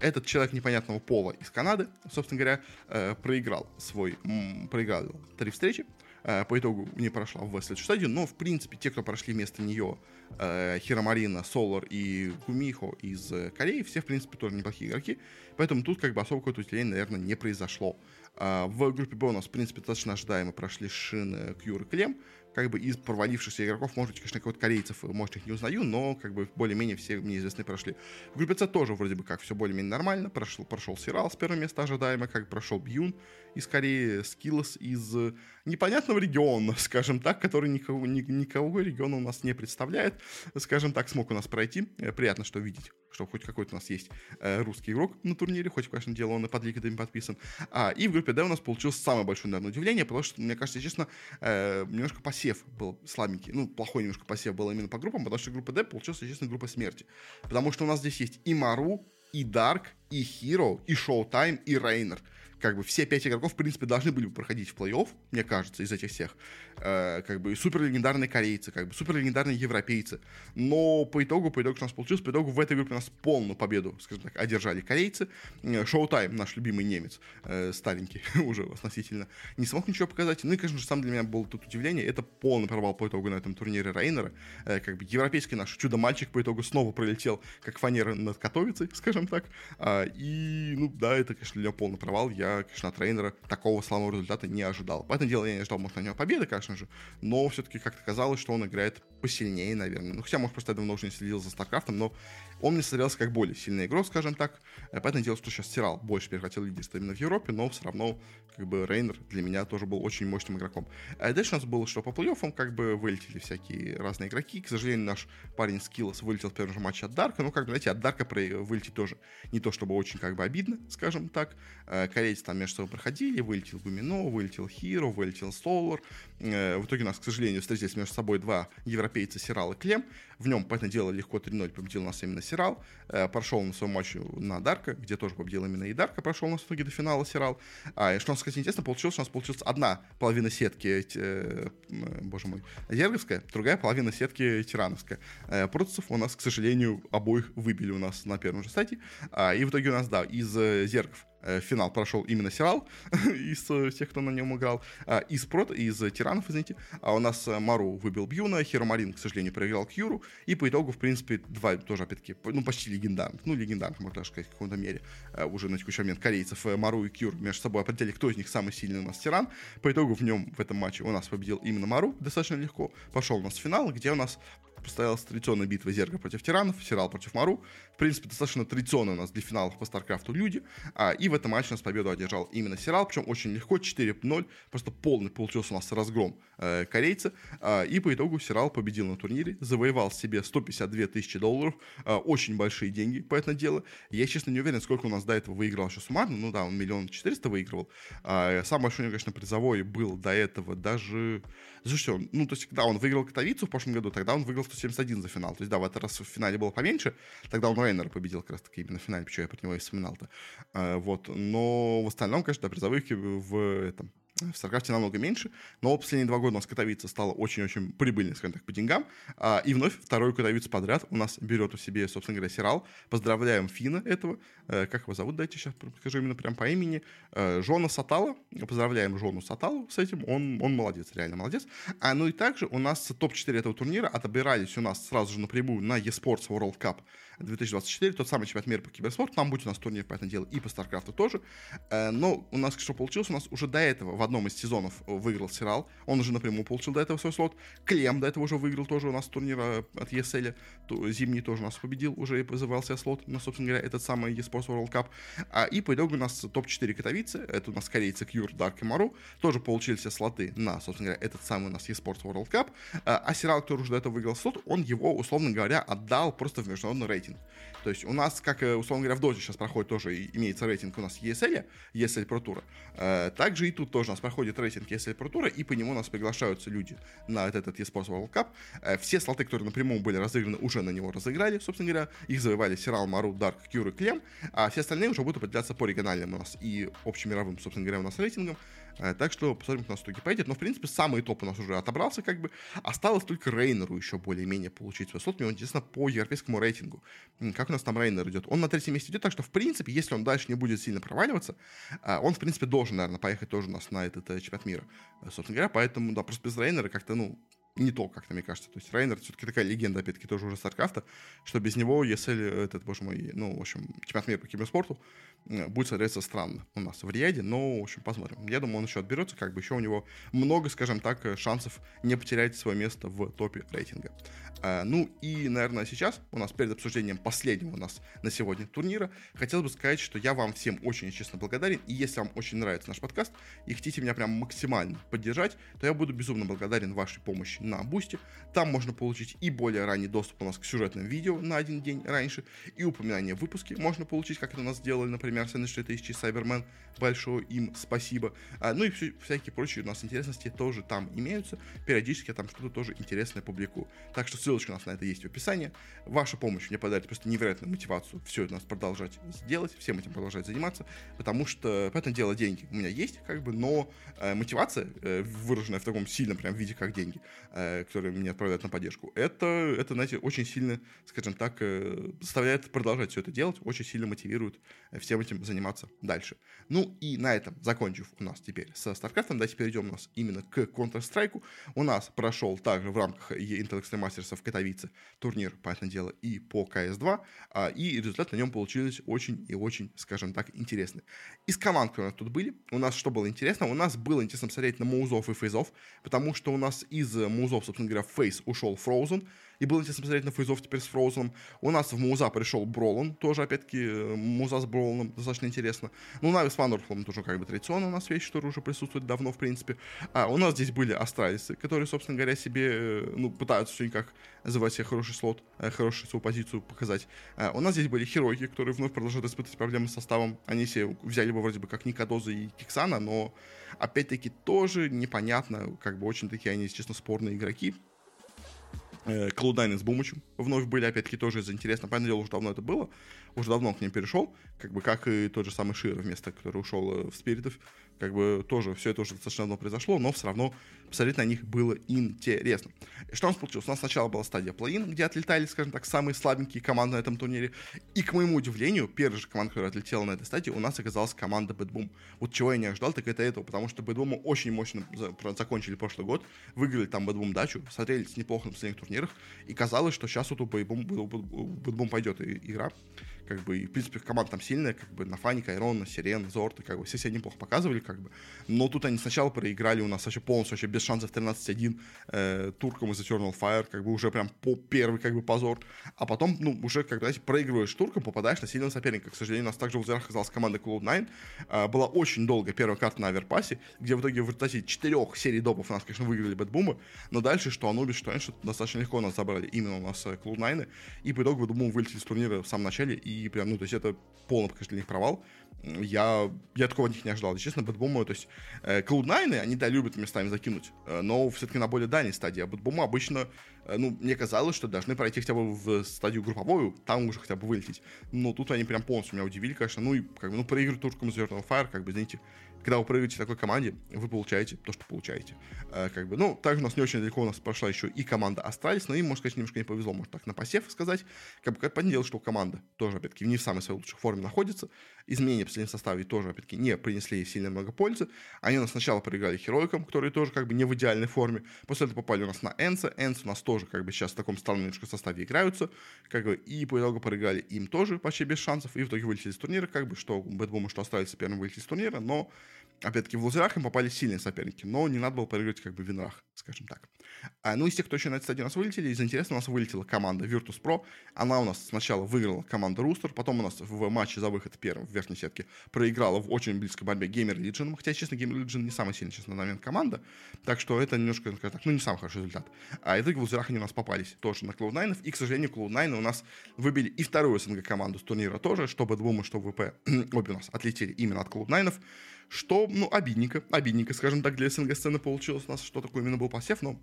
этот человек непонятного пола из Канады, собственно говоря, э, проиграл свой, проиграл три встречи, э, по итогу не прошла в следующую стадию, но, в принципе, те, кто прошли вместо нее, э, HeroMarine, Solar и Gumiho из Кореи, все, в принципе, тоже неплохие игроки, поэтому тут как бы особо какое-то усиление, наверное, не произошло. В группе Б у нас, в принципе, достаточно ожидаемо прошли Shin, Cure и Clem, как бы из провалившихся игроков, может быть, конечно, какой-то корейцев, может, их не узнаю, но как бы более-менее все мне известны прошли. В группе С тоже вроде бы как все более-менее нормально, прошел, прошел Serral с первого места ожидаемо, как прошел ByuN из Кореи, SKillous из непонятного региона, скажем так, который никого, ни, никого региона у нас не представляет, скажем так, смог у нас пройти. Э, приятно, что видеть, что хоть какой-то у нас есть э, русский игрок на турнире, хоть, конечно, дело он и под ликвидами подписан. А, и в группе D у нас получилось самое большое, наверное, удивление, потому что, мне кажется, честно, э, немножко посев был слабенький, ну, плохой немножко посев был именно по группам, потому что группа D получилась, честно, группа смерти. Потому что у нас здесь есть и Мару, и Дарк, и Hero, и Showtime, и Рейнер как бы все пять игроков, в принципе, должны были проходить в плей-офф, мне кажется, из этих всех. Э, как бы супер легендарные корейцы, как бы супер легендарные европейцы. Но по итогу, по итогу, что у нас получилось, по итогу в этой группе у нас полную победу, скажем так, одержали корейцы. Шоу-тайм, наш любимый немец, э, старенький уже относительно, не смог ничего показать. Ну и, конечно же, сам для меня был тут удивление, это полный провал по итогу на этом турнире Рейнера. Э, как бы европейский наш чудо-мальчик по итогу снова пролетел, как фанера над Катовицей, скажем так. А, и, ну да, это, конечно, для него полный провал. Я я, конечно, от Рейнора такого славного результата не ожидал. Поэтому дело, я не ожидал, может, на него победы, конечно же, но все-таки как-то казалось, что он играет посильнее, наверное. Ну, хотя, может, просто я давно уже не следил за Старкрафтом, но он мне смотрелся как более сильный игрок, скажем так. Э, поэтому дело, что сейчас Serral больше перехватил лидерство именно в Европе, но все равно, как бы, Рейнор для меня тоже был очень мощным игроком. А дальше у нас было, что по плей-оффам, как бы, вылетели всякие разные игроки. К сожалению, наш парень Скиллос вылетел в первом же матче от Дарка, ну, как бы, знаете, от Дарка вылететь тоже не то, чтобы очень, как бы, обидно, скажем так. Э, корейцы там между собой проходили, вылетел Гумино, вылетел Хиро, вылетел Солар. Э, в итоге у нас, к сожалению, встретились между собой два европейца Сирал и Клем. В нем, понятное дело, легко 3-0 победил нас именно Сирал. Э, прошел на своем матче на Дарка, где тоже победил именно и Дарка, прошел нас в итоге до финала Сирал. А, и что у нас, кстати, интересно, получилось, у нас получилась одна половина сетки, э, боже мой, Зерговская, другая половина сетки Тирановская. Э, Процессов у нас, к сожалению, обоих выбили у нас на первом же сайте. А, и в итоге у нас, да, из э, Зергов Э, финал прошел именно Сирал из э, тех, кто на нем играл, а, из прот, из Тиранов, извините. А у нас э, Мару выбил Бьюна, Хиромарин, к сожалению, проиграл Кьюру, и по итогу, в принципе, два тоже, опять-таки, ну, почти легендарных, ну, легендарных, можно даже сказать, в каком-то мере, уже на текущий момент корейцев Мару и Кьюр между собой определили, кто из них самый сильный у нас Тиран. По итогу в нем, в этом матче, у нас победил именно Мару достаточно легко. Пошел у нас финал, где у нас состоялась традиционная битва Зерга против Тиранов, Сирал против Мару. В принципе, достаточно традиционно у нас для финалов по Старкрафту люди. А, и в этом матче у нас победу одержал именно Сирал, причем очень легко, 4-0. Просто полный получился у нас разгром э, корейцы. Э, и по итогу Сирал победил на турнире, завоевал себе 152 тысячи долларов. Э, очень большие деньги по этому делу. Я, честно, не уверен, сколько у нас до этого выиграл еще суммарно. Ну да, он миллион четыреста выигрывал. Э, самый большой, конечно, призовой был до этого даже... Слушайте, ну, то есть, когда он выиграл Катовицу в прошлом году, тогда он выиграл 171 за финал. То есть, да, в этот раз в финале было поменьше. Тогда он Рейнера победил как раз-таки именно в финале, почему я про него и вспоминал-то. Э, вот. Но в остальном, конечно, призовых в этом в StarCraft намного меньше, но последние два года у нас Катовица стала очень-очень прибыльной, скажем так, по деньгам. А, и вновь второй Катовицу подряд у нас берет у себе, собственно говоря, Сирал. Поздравляем Фина этого. Э, как его зовут? Дайте сейчас скажу именно прям по имени. Э, Жона Сатала. Поздравляем Жону Саталу с этим. Он, он молодец, реально молодец. А, ну и также у нас топ-4 этого турнира отобирались у нас сразу же напрямую на eSports World Cup 2024, тот самый чемпионат мира по киберспорту, там будет у нас турнир, по этому делу, и по Старкрафту тоже. Э, но у нас что получилось? У нас уже до этого в одном из сезонов выиграл Сирал, он уже напрямую получил до этого свой слот. Клем до этого уже выиграл тоже у нас турнир э, от ESL, зимний тоже у нас победил, уже и вызывал себе слот, ну, собственно говоря, этот самый eSports World Cup. А, и по итогу у нас топ-4 катовицы, это у нас корейцы Кьюр, Дарк и Мару, тоже получили все слоты на, собственно говоря, этот самый у нас eSports World Cup. А, а Сирал, который уже до этого выиграл слот, он его, условно говоря, отдал просто в международный рейтинг рейтинг. То есть у нас, как, э, условно говоря, в Доте сейчас проходит тоже, имеется рейтинг у нас ESL, ESL Pro Tour. Также и тут тоже у нас проходит рейтинг ESL Pro Tour, и по нему у нас приглашаются люди на этот eSports World Cup. Все слоты, которые напрямую были разыграны, уже на него разыграли, собственно говоря. Их завоевали Сирал, Мару, Дарк, Кьюр и Клем. А все остальные уже будут определяться по региональным у нас и общемировым, собственно говоря, у нас рейтингам. Э, так что посмотрим, как у нас в итоге пойдет. Но, в принципе, самый топ у нас уже отобрался, как бы. Осталось только Рейнеру еще более-менее получить свой слот. Мне интересно по европейскому рейтингу. Как у нас там Рейнер идет? Он на третьем месте идет, так что, в принципе, если он дальше не будет сильно проваливаться, э, он, в принципе, должен, наверное, поехать тоже у нас на этот э, чемпионат мира. Собственно говоря, поэтому, да, просто без Рейнера как-то, ну, не то, как-то, мне кажется. То есть Рейнер все-таки такая легенда, опять-таки, тоже уже Старкрафта, что без него, если этот, боже мой, ну, в общем, чемпионат мира по киберспорту э, будет смотреться странно у нас в Риаде, но, в общем, посмотрим. Я думаю, он еще отберется, как бы еще у него много, скажем так, шансов не потерять свое место в топе рейтинга. А, ну и, наверное, сейчас у нас перед обсуждением последнего у нас на сегодня турнира хотелось бы сказать, что я вам всем очень честно благодарен, и если вам очень нравится наш подкаст и хотите меня прям максимально поддержать, то я буду безумно благодарен вашей помощи на Бусти. Там можно получить и более ранний доступ у нас к сюжетным видео на один день раньше, и упоминание в выпуске можно получить, как это у нас сделали, например, с NH3000 Cyberman. Большое им спасибо. А, ну и все, всякие прочие у нас интересности тоже там имеются. Периодически я там что-то тоже интересное публикую. Так что ссылочка у нас на это есть в описании. Ваша помощь мне подарит просто невероятную мотивацию все это у нас продолжать сделать, всем этим продолжать заниматься, потому что, по этому дело, деньги у меня есть, как бы, но э, мотивация, э, выраженная в таком сильном прям виде, как деньги, которые меня отправляют на поддержку, это, это, знаете, очень сильно, скажем так, э, заставляет продолжать все это делать, очень сильно мотивирует э, всем этим заниматься дальше. Ну и на этом, закончив у нас теперь со StarCraft, давайте перейдем у нас именно к Counter-Strike. У нас прошел также в рамках Intel Extreme Masters в Катовице турнир, понятное дело, и по CS2, а, и результат на нем получились очень и очень, скажем так, интересные. Из команд, которые у нас тут были, у нас что было интересно? У нас было интересно посмотреть на Моузов и Фейзов, потому что у нас из Музов Музов, собственно говоря, Фейс ушел Frozen, и было интересно посмотреть на Фейзов теперь с Фроузеном. У нас в Муза пришел Бролан, тоже, опять-таки, э, Муза с Броланом, достаточно интересно. Ну, Нави с Вандерфулом тоже как бы традиционно у нас вещь, которая уже присутствует давно, в принципе. А у нас здесь были Астралисы, которые, собственно говоря, себе, э, ну, пытаются все никак называть себе хороший слот, э, хорошую свою позицию показать. А у нас здесь были Херойки, которые вновь продолжают испытывать проблемы с составом. Они себе взяли бы вроде бы как Никодоза и Киксана, но опять-таки тоже непонятно, как бы очень такие они, честно, спорные игроки. Cloud9 с Бумычем вновь были, опять-таки, тоже из интересного. Понятное дело, уже давно это было, уже давно к ним перешел, как бы как и тот же самый Шир вместо, который ушел э, в Спиритов как бы тоже все это уже достаточно давно произошло, но все равно посмотреть на них было интересно. И что у нас получилось? У нас сначала была стадия плей-ин, где отлетали, скажем так, самые слабенькие команды на этом турнире. И, к моему удивлению, первая же команда, которая отлетела на этой стадии, у нас оказалась команда Bad. Вот чего я не ожидал, так это этого, потому что Bad очень мощно закончили прошлый год, выиграли там Bad дачу, смотрелись неплохо на последних турнирах, и казалось, что сейчас вот у Bad Boom пойдет игра как бы, и, в принципе, команда там сильная, как бы, на Кайрон, Сирен, Зорт, как бы, все себя неплохо показывали, как бы, но тут они сначала проиграли у нас вообще полностью, вообще без шансов 13-1 э, туркам из Eternal Fire, как бы, уже прям по первый, как бы, позор, а потом, ну, уже, как знаете, проигрываешь туркам, попадаешь на сильного соперника, к сожалению, у нас также в лузерах оказалась команда Cloud9, э, была очень долгая первая карта на Аверпасе, где в итоге в результате четырех серий допов у нас, конечно, выиграли Бэтбумы, но дальше, что Анубис, что Эншит, достаточно легко нас забрали именно у нас Cloud9, э, и по итогу, думаю, вылетели с турнира в самом начале, и прям, ну, то есть это полный, конечно, для них провал. Я, я такого от них не ожидал. И, честно, Бэтбумы, то есть э, Cloud9, они, да, любят местами закинуть, э, но все-таки на более дальней стадии. А Бэтбумы обычно, ну, мне казалось, что должны пройти хотя бы в стадию групповую, там уже хотя бы вылететь. Но тут они прям полностью меня удивили, конечно. Ну, и как бы, ну, проигрывают туркам Eternal Fire, как бы, знаете, когда вы прыгаете в такой команде, вы получаете то, что получаете. Э, как бы, ну, также у нас не очень далеко у нас прошла еще и команда Astralis, но им, можно сказать, немножко не повезло, может так на посев сказать. Как бы, как понятное что команда тоже, опять-таки, не в самой своей лучшей форме находится. Изменения в последнем составе тоже, опять-таки, не принесли сильно много пользы. Они у нас сначала проиграли Херойкам, которые тоже, как бы, не в идеальной форме. После этого попали у нас на Энса. Энс у нас тоже, как бы, сейчас в таком странном немножко составе играются. Как бы, и по итогу проиграли им тоже почти без шансов. И в итоге вылетели из турнира, как бы, что Бэтбумы, что остались первым вылетели из турнира, но Опять-таки, в лузерах им попали сильные соперники, но не надо было проигрывать как бы в винрах, скажем так. А, ну, из тех, кто еще на этой стадии у нас вылетели, из интересного у нас вылетела команда Virtus Pro. Она у нас сначала выиграла команда Rooster, потом у нас в матче за выход первым в верхней сетке проиграла в очень близкой борьбе Gamer Legion. Хотя, честно, Gamer Legion не самая сильная сейчас на момент команда, так что это немножко, скажем так, ну, не самый хороший результат. А итоге в лузерах они у нас попались тоже на Cloud9, и, к сожалению, Cloud9 у нас выбили и вторую СНГ команду с турнира тоже, чтобы двум и что ВП обе у нас отлетели именно от Cloud9 что, ну, обидненько, обидненько, скажем так, для СНГ-сцены получилось у нас, что такое именно был посев, но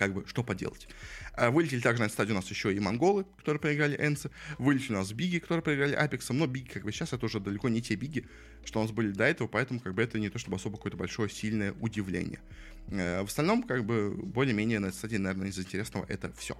как бы, что поделать. А, вылетели также на эту стадию у нас еще и монголы, которые проиграли Энсы. Вылетели у нас биги, которые проиграли Апексом. Но биги, как бы, сейчас это уже далеко не те биги, что у нас были до этого, поэтому, как бы, это не то, чтобы особо какое-то большое, сильное удивление. Э, в остальном, как бы, более-менее на этой стадии, наверное, из интересного это все.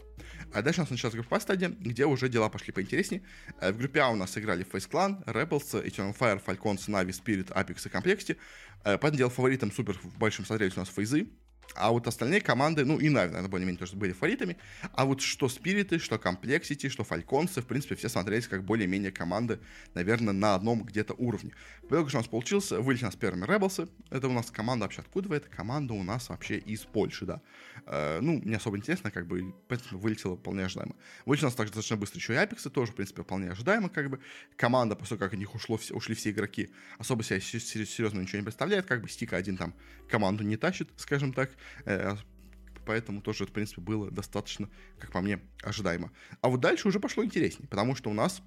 А дальше у нас началась группа стадия, где уже дела пошли поинтереснее. Э, в группе А у нас играли Face Clan, Rebels, Eternal Fire, Falcons, Na'Vi, Spirit, Apex и Complexity. Понятное дело, фаворитом супер в большом смотрелись у нас фейзы, а вот остальные команды, ну и Нави, наверное, более-менее тоже были фаворитами. А вот что Спириты, что Complexity, что Фальконцы, в принципе, все смотрелись как более-менее команды, наверное, на одном где-то уровне. Что у нас получился, вылетели у нас первыми Ребелсы. Это у нас команда вообще откуда? Это команда у нас вообще из Польши, да. Э, ну, не особо интересно, как бы, поэтому вылетела вполне ожидаемо. Вылетели у нас также достаточно быстро еще и Апексы, тоже, в принципе, вполне ожидаемо, как бы. Команда, после того, как от них ушло, все, ушли все игроки, особо себя серьезно ничего не представляет, как бы Стика один там команду не тащит, скажем так. Э, поэтому тоже, в принципе, было достаточно, как по мне, ожидаемо. А вот дальше уже пошло интереснее, потому что у нас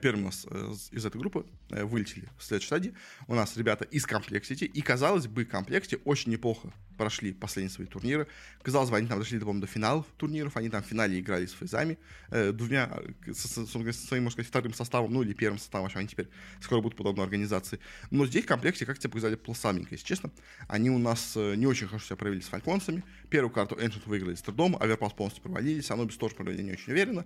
Первым у нас из этой группы вылетели в следующей стадии. У нас ребята из Complexity. И, казалось бы, Complexity очень неплохо прошли последние свои турниры. Казалось бы, они там дошли, по-моему, до финалов турниров, они там в финале играли с фейзами, э, двумя, со, со, со своим, можно сказать, вторым составом, ну или первым составом, вообще они теперь скоро будут подобной организации. Но здесь в комплекте, как тебе показали, плосаменько, если честно. Они у нас э, не очень хорошо себя проявили с фальконцами. Первую карту Ancient выиграли с трудом, Аверпас полностью провалились, Анубис тоже провалили не очень уверенно.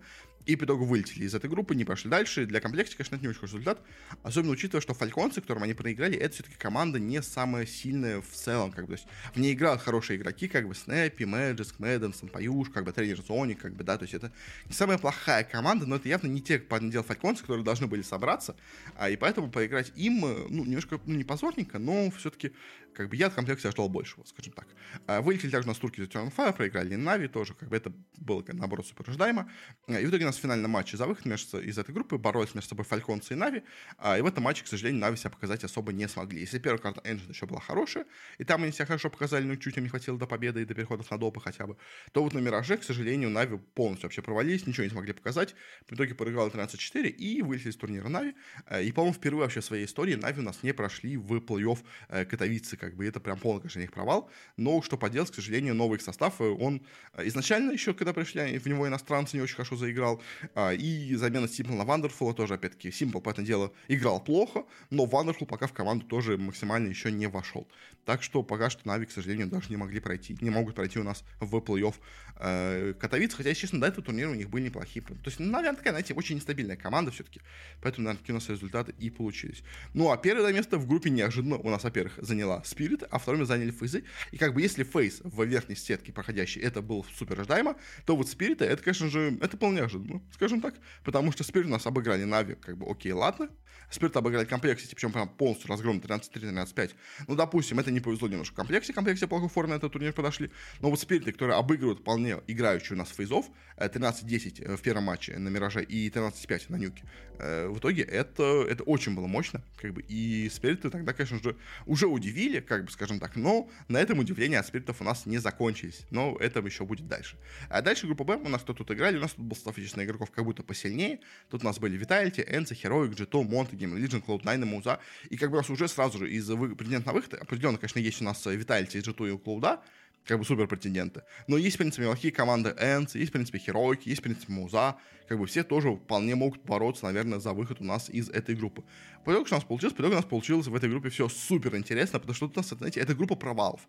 И по итогу вылетели из этой группы, не пошли дальше. Для комплекта, конечно, это не очень хороший результат. Особенно учитывая, что фальконцы, которым они проиграли, это все-таки команда не самая сильная в целом. Как бы, то есть в ней играют хорошие игроки, как бы Снэппи, Мэджиск, Мэдденсон, Паюш, как бы тренер Соник, как бы, да, то есть это не самая плохая команда, но это явно не те, по делу Фальконцы, которые должны были собраться, а, и поэтому поиграть им, ну, немножко, ну, не позорненько, но все-таки как бы я от комплекта ожидал большего, скажем так. А, вылетели также у нас турки за Turn Fire, проиграли Нави тоже, как бы это было, наоборот, супер ожидаемо. И в итоге у в финальном матче за выход между, из этой группы боролись между собой Фальконцы и Нави, а, и в этом матче, к сожалению, Нави себя показать особо не смогли. Если первая карта Engine еще была хорошая, и там они себя хорошо показали, но чуть им не хватило до победы и до переходов на допы хотя бы, то вот на Мираже, к сожалению, Нави полностью вообще провалились, ничего не смогли показать. В итоге проиграли 13-4 и вылетели из турнира Нави. И, по-моему, впервые вообще в своей истории Нави у нас не прошли в плей-офф э, Катовицы, как бы это прям полный конечно, их провал, но что поделать, к сожалению, новый их состав, э, он э, изначально еще, когда пришли в него иностранцы, не очень хорошо заиграл, а, и замена Симпл на Вандерфула тоже, опять-таки, Симпл, этому делу, играл плохо, но Вандерфул пока в команду тоже максимально еще не вошел. Так что пока что Нави, к сожалению, даже не могли пройти, не могут пройти у нас в плей-офф э, Катовиц, хотя, честно, до этого турнира у них были неплохие. То есть, ну, наверное, такая, знаете, очень нестабильная команда все-таки, поэтому, наверное, такие у нас результаты и получились. Ну, а первое место в группе неожиданно у нас, во-первых, заняла Спирит, а вторыми заняли Фейзы. И как бы если Фейс в верхней сетке проходящий, это был супер ожидаемо, то вот Спирита, это, конечно же, это вполне ожиданно, скажем так, потому что Спирит у нас обыграли Нави, как бы, окей, ладно, Спирит обыграли Complexity, причем прям полностью разгром 13-3, 13-5. Ну, допустим, это не повезло немножко Комплексе, Комплексе плохой форме на этот турнир подошли, но вот Спириты, которые обыгрывают вполне играющие у нас фейзов, 13-10 э, в первом матче на Мираже и 13-5 на Нюке, э, в итоге это, это очень было мощно, как бы, и Спириты тогда, конечно же, уже удивили, как бы, скажем так, но на этом удивления от Спиритов у нас не закончились, но это еще будет дальше. А дальше группа Б, у нас кто тут играли, у нас тут был состав игроков как будто посильнее, тут у нас были Виталити, Энца, Heroic, Джито, Монте, Game Legion, Cloud9 и Муза, и как бы нас уже сразу же из претендент на выход, определенно, конечно, есть у нас Виталити, Джито и Cloud, как бы супер претенденты. Но есть, в принципе, неплохие команды Энс, есть, в принципе, Херойки, есть, в принципе, Муза. Как бы все тоже вполне могут бороться, наверное, за выход у нас из этой группы. По что у нас получилось? По у нас получилось в этой группе все супер интересно, потому что тут у нас, знаете, это группа провалов.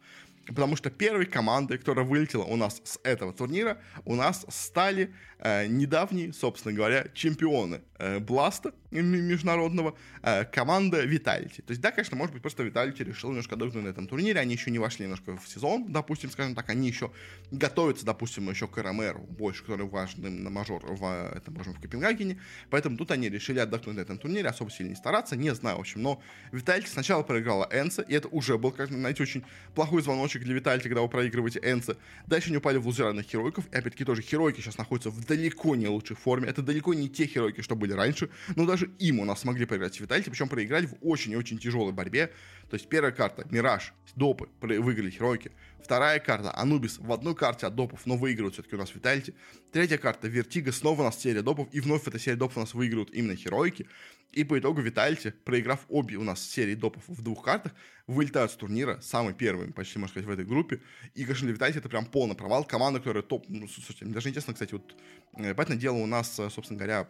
Потому что первой командой, которая вылетела у нас с этого турнира, у нас стали э, недавние, собственно говоря, чемпионы э, Бласта международного, э, команда Vitality. То есть, да, конечно, может быть, просто Vitality решил немножко отдохнуть на этом турнире, они еще не вошли немножко в сезон, допустим, скажем так, они еще готовятся, допустим, еще к РМР, больше, который важный на мажор в, это, можем, в Копенгагене, поэтому тут они решили отдохнуть на этом турнире, особо сильно не стараться, не знаю, в общем, но Vitality сначала проиграла Энса, и это уже был, как знаете, очень плохой звоночек для Vitality, когда вы проигрываете ENCE. Дальше они упали в лузера на Херойков, и опять-таки тоже Херойки сейчас находятся в далеко не лучшей форме, это далеко не те Херойки, что были раньше, но даже им у нас смогли проиграть в Vitality, причем проиграли в очень и очень тяжелой борьбе, то есть первая карта Мираж, Допы выиграли Херойки, вторая карта Анубис в одной карте от допов, но выигрывают все-таки у нас Vitality. Третья карта Вертига, снова у нас серия допов, и вновь эта серия допов у нас выигрывают именно Херойки. И по итогу Витальти, проиграв обе у нас серии допов в двух картах, вылетают с турнира самый первый, почти, можно сказать, в этой группе. И, конечно, для Витальти это прям полный провал. Команда, которая топ... Ну, слушайте, мне даже интересно, кстати, вот, э, понятное дело, у нас, э, собственно говоря,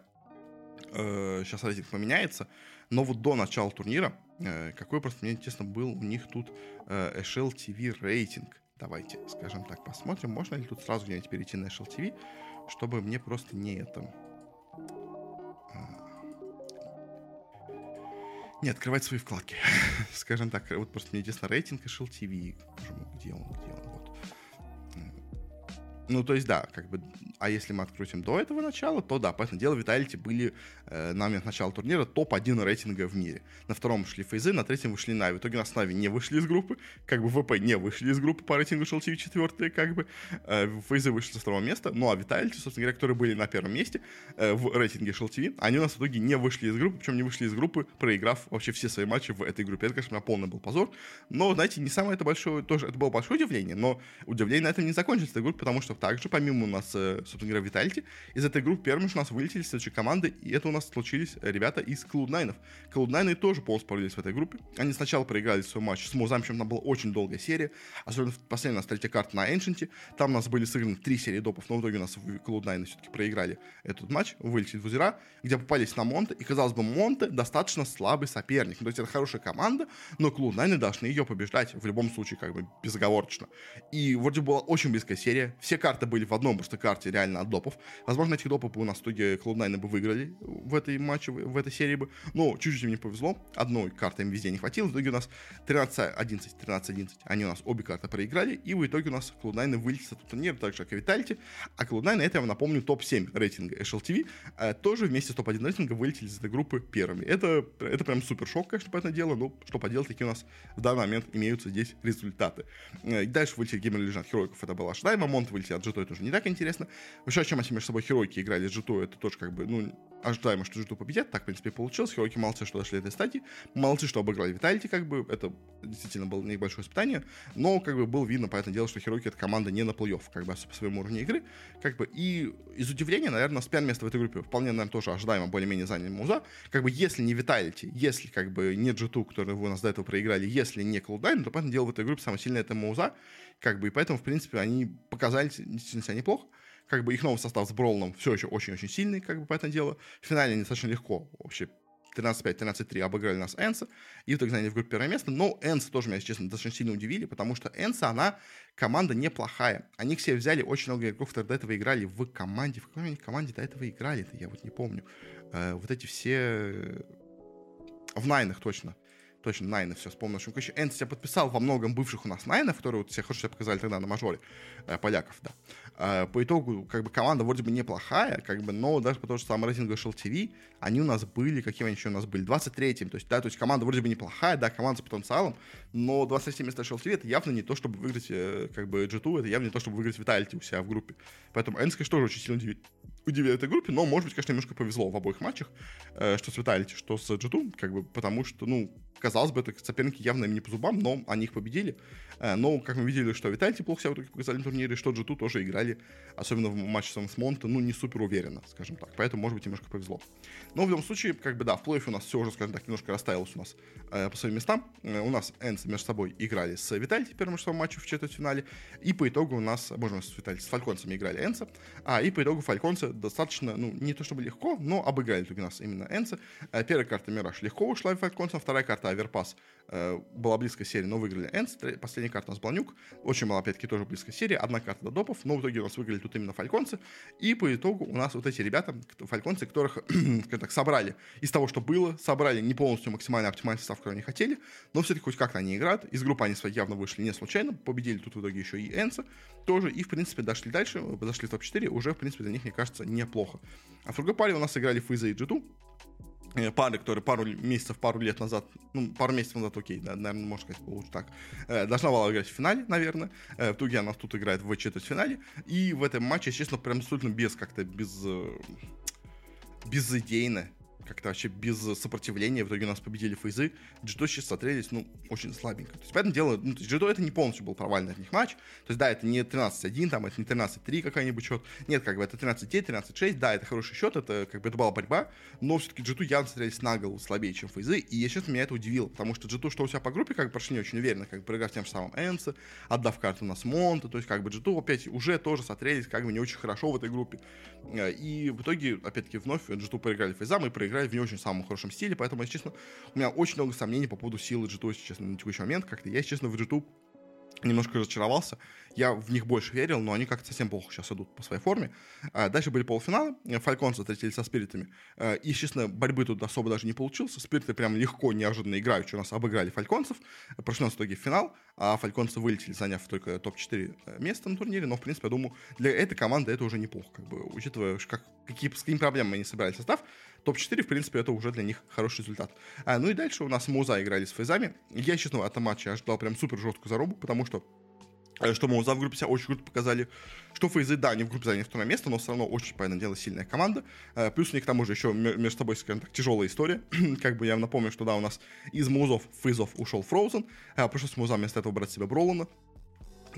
э, сейчас рейтинг поменяется, но вот до начала турнира, э, какой просто мне интересно был у них тут э, SLTV рейтинг. Давайте, скажем так, посмотрим, можно ли тут сразу где-нибудь перейти на SLTV, чтобы мне просто не это... А, не открывать свои вкладки. скажем так, вот просто мне интересно рейтинг HLTV. Где он, где он? Ну, то есть, да, как бы а если мы открутим до этого начала, то да, понятное дело, Vitality были э, на момент начала турнира топ-1 рейтинга в мире. На втором шли Фейзы, на третьем вышли Нави. В итоге у нас Нави не вышли из группы, как бы ВП не вышли из группы, по рейтингу HLTV четвертые, как бы. Э, Фейзы вышли со второго места, ну а Vitality, собственно говоря, которые были на первом месте э, в рейтинге Shell TV, они у нас в итоге не вышли из группы, причем не вышли из группы, проиграв вообще все свои матчи в этой группе. Это, конечно, меня полный был позор. Но, знаете, не самое это большое, тоже, это было большое удивление, но удивление на этом не закончилось этой группе, потому что также, помимо у нас, э, собственно говоря, Витальти, из этой группы первыми у нас вылетели следующие команды, и это у нас случились ребята из Cloud9. Cloud9 тоже полностью провалились в этой группе. Они сначала проиграли свой матч с Музам, причем там была очень долгая серия, особенно последняя у нас третья карта на Ancient. Там у нас были сыграны три серии допов, но в итоге у нас Cloud9 все-таки проиграли этот матч, вылетели в озера, где попались на Монте, и казалось бы, Монте достаточно слабый соперник. Ну, то есть это хорошая команда, но Cloud9 должны ее побеждать в любом случае, как бы безоговорочно. И вроде была очень близкая серия, все карты были в одном просто карте реально от допов. Возможно, этих допов бы у нас в итоге Cloud9 бы выиграли в этой матче, в этой серии бы. Но чуть-чуть им не повезло. Одной карты им везде не хватило. В итоге у нас 13-11, 13-11. Они у нас обе карты проиграли. И в итоге у нас Cloud9 вылетит с этого турнира, так же, как и Vitality. А Cloud9, это я вам напомню, топ-7 рейтинга HLTV. Э, тоже вместе с топ-1 рейтинга вылетели из этой группы первыми. Это, это прям супер шок, конечно, по этому делу. Но что поделать, такие у нас в данный момент имеются здесь результаты. Э, дальше вылетели Legend от Heroиков. Это была ожидаемо. Монт вылетел от Джито, это уже не так интересно. Еще о чем они между собой Херойки играли? С G2, это тоже как бы, ну, ожидаемо, что G2 победят, так, в принципе, получилось. Хероки молодцы, что дошли до этой стадии, молодцы, что обыграли Виталити, как бы, это действительно было небольшое испытание, но, как бы, было видно, понятное дело, что Хероки это команда не на плей-офф, как бы, по своему уровню игры, как бы, и из удивления, наверное, с первое место в этой группе вполне, наверное, тоже ожидаемо более-менее заняли Муза, как бы, если не Виталити, если, как бы, не G2, который вы у нас до этого проиграли, если не Cloud9, то, понятное дело, в этой группе самое сильное это Муза, как бы, и поэтому, в принципе, они показали действительно себя неплохо, как бы их новый состав с Броллом все еще очень-очень сильный, как бы, по этому делу. В финале они достаточно легко вообще 13-5, 13-3 обыграли нас Энса, и в итоге заняли в группе первое место, но Энса тоже меня, если честно, достаточно сильно удивили, потому что Энса, она команда неплохая. Они все взяли очень много игроков, которые до этого играли в команде. В какой команде до этого играли-то, я вот не помню. Э, вот эти все... В Найнах точно. Точно, Найны, все вспомнил. В короче, Энс себя подписал во многом бывших у нас Найнов, которые вот все хорошо себя показали тогда на мажоре, э, поляков, да. Э, по итогу, как бы, команда вроде бы неплохая, как бы, но даже потому что самом рейтинге Shell TV, они у нас были, какие они еще у нас были, 23-м, то есть, да, то есть команда вроде бы неплохая, да, команда с потенциалом, но 23 место Shell TV это явно не то, чтобы выиграть, э, как бы, G2, это явно не то, чтобы выиграть Vitality у себя в группе. Поэтому Энс, конечно, тоже очень сильно удивит удивили этой группе, но, может быть, конечно, немножко повезло в обоих матчах, э, что с Vitality, что с G2, как бы, потому что, ну, казалось бы, это соперники явно им не по зубам, но они их победили. Э, но, как мы видели, что Vitality плохо себя в итоге показали на турнире, что G2 тоже играли, особенно в матче с Монте, ну, не супер уверенно, скажем так. Поэтому, может быть, немножко повезло. Но в любом случае, как бы, да, в плей у нас все уже, скажем так, немножко расставилось у нас э, по своим местам. Э, у нас Энс между собой играли с Vitality в первом шестом матче в четвертьфинале, и по итогу у нас, можно с Vitality, с Фальконцами играли Энса, а, и по итогу Фальконцы достаточно, ну, не то чтобы легко, но обыграли у нас именно Энса. Э, первая карта Мираж легко ушла Фальконцам, вторая карта Аверпас Э, была близкая серия, но выиграли Энс. Последняя карта у нас Бланюк. Очень мало, опять-таки, тоже близкая серия. Одна карта до допов, но в итоге у нас выиграли тут именно Фальконцы. И по итогу у нас вот эти ребята, Фальконцы, которых, скажем так, собрали из того, что было, собрали не полностью максимально оптимальный состав, который они хотели, но все-таки хоть как-то они играют. Из группы они свои явно вышли не случайно, победили тут в итоге еще и Энса тоже, и, в принципе, дошли дальше, зашли в топ-4, уже, в принципе, для них, мне кажется, неплохо. А в другой паре у нас играли Физа и Джиту, Э, пары, которые пару месяцев, пару лет назад, ну, пару месяцев назад, окей, да, наверное, можно сказать лучше так, э, должна была играть в финале, наверное. Э, в итоге она тут играет в четвертьфинале. И в этом матче, честно, прям абсолютно без как-то, без безыдейно как-то вообще без сопротивления. В итоге у нас победили фейзы. Джидо сейчас смотрелись, ну, очень слабенько. То есть, поэтому дело, ну, то есть, Джидо это не полностью был провальный от них матч. То есть, да, это не 13-1, там, это не 13-3 какая-нибудь счет. Нет, как бы это 13-9, 13-6, да, это хороший счет, это как бы это была борьба, но все-таки Джиту явно смотрелись на голову слабее, чем фейзы, и, если честно, меня это удивило, потому что Джиту, что у себя по группе, как бы прошли не очень уверенно, как бы проиграв тем же самым Энса, отдав карту на Смонта, то есть, как бы Джиту опять уже тоже смотрелись как бы не очень хорошо в этой группе. Э, и в итоге, опять-таки, вновь Джиту проиграли фейзам и проиграли в не очень самом хорошем стиле, поэтому, если честно, у меня очень много сомнений по поводу силы G2, если честно, на текущий момент. Как-то я, если честно, в G2 немножко разочаровался. Я в них больше верил, но они как-то совсем плохо сейчас идут по своей форме. А дальше были полуфиналы. Фальконцы встретились со Спиритами. А, и, честно, борьбы тут особо даже не получилось. Спириты прям легко, неожиданно играют, что у нас обыграли Фальконцев. Прошли нас в итоге финал, а Фальконцы вылетели, заняв только топ-4 э, места на турнире. Но, в принципе, я думаю, для этой команды это уже неплохо. Как бы, учитывая, как, какие, с какими проблемами они собирали состав, топ-4, в принципе, это уже для них хороший результат. А, ну и дальше у нас Муза играли с Фейзами. Я, честно, от матча ожидал прям супер жесткую зарубу, потому что э, что Моуза в группе себя очень круто показали. Что Фейзы, да, они в группе заняли второе место, но все равно очень, понятное дело, сильная команда. Э, плюс у них к тому же еще между собой, скажем так, тяжелая история. как бы я напомню, что да, у нас из Музов Фейзов ушел Фроузен. Э, пришлось Муза вместо этого брать себе Бролана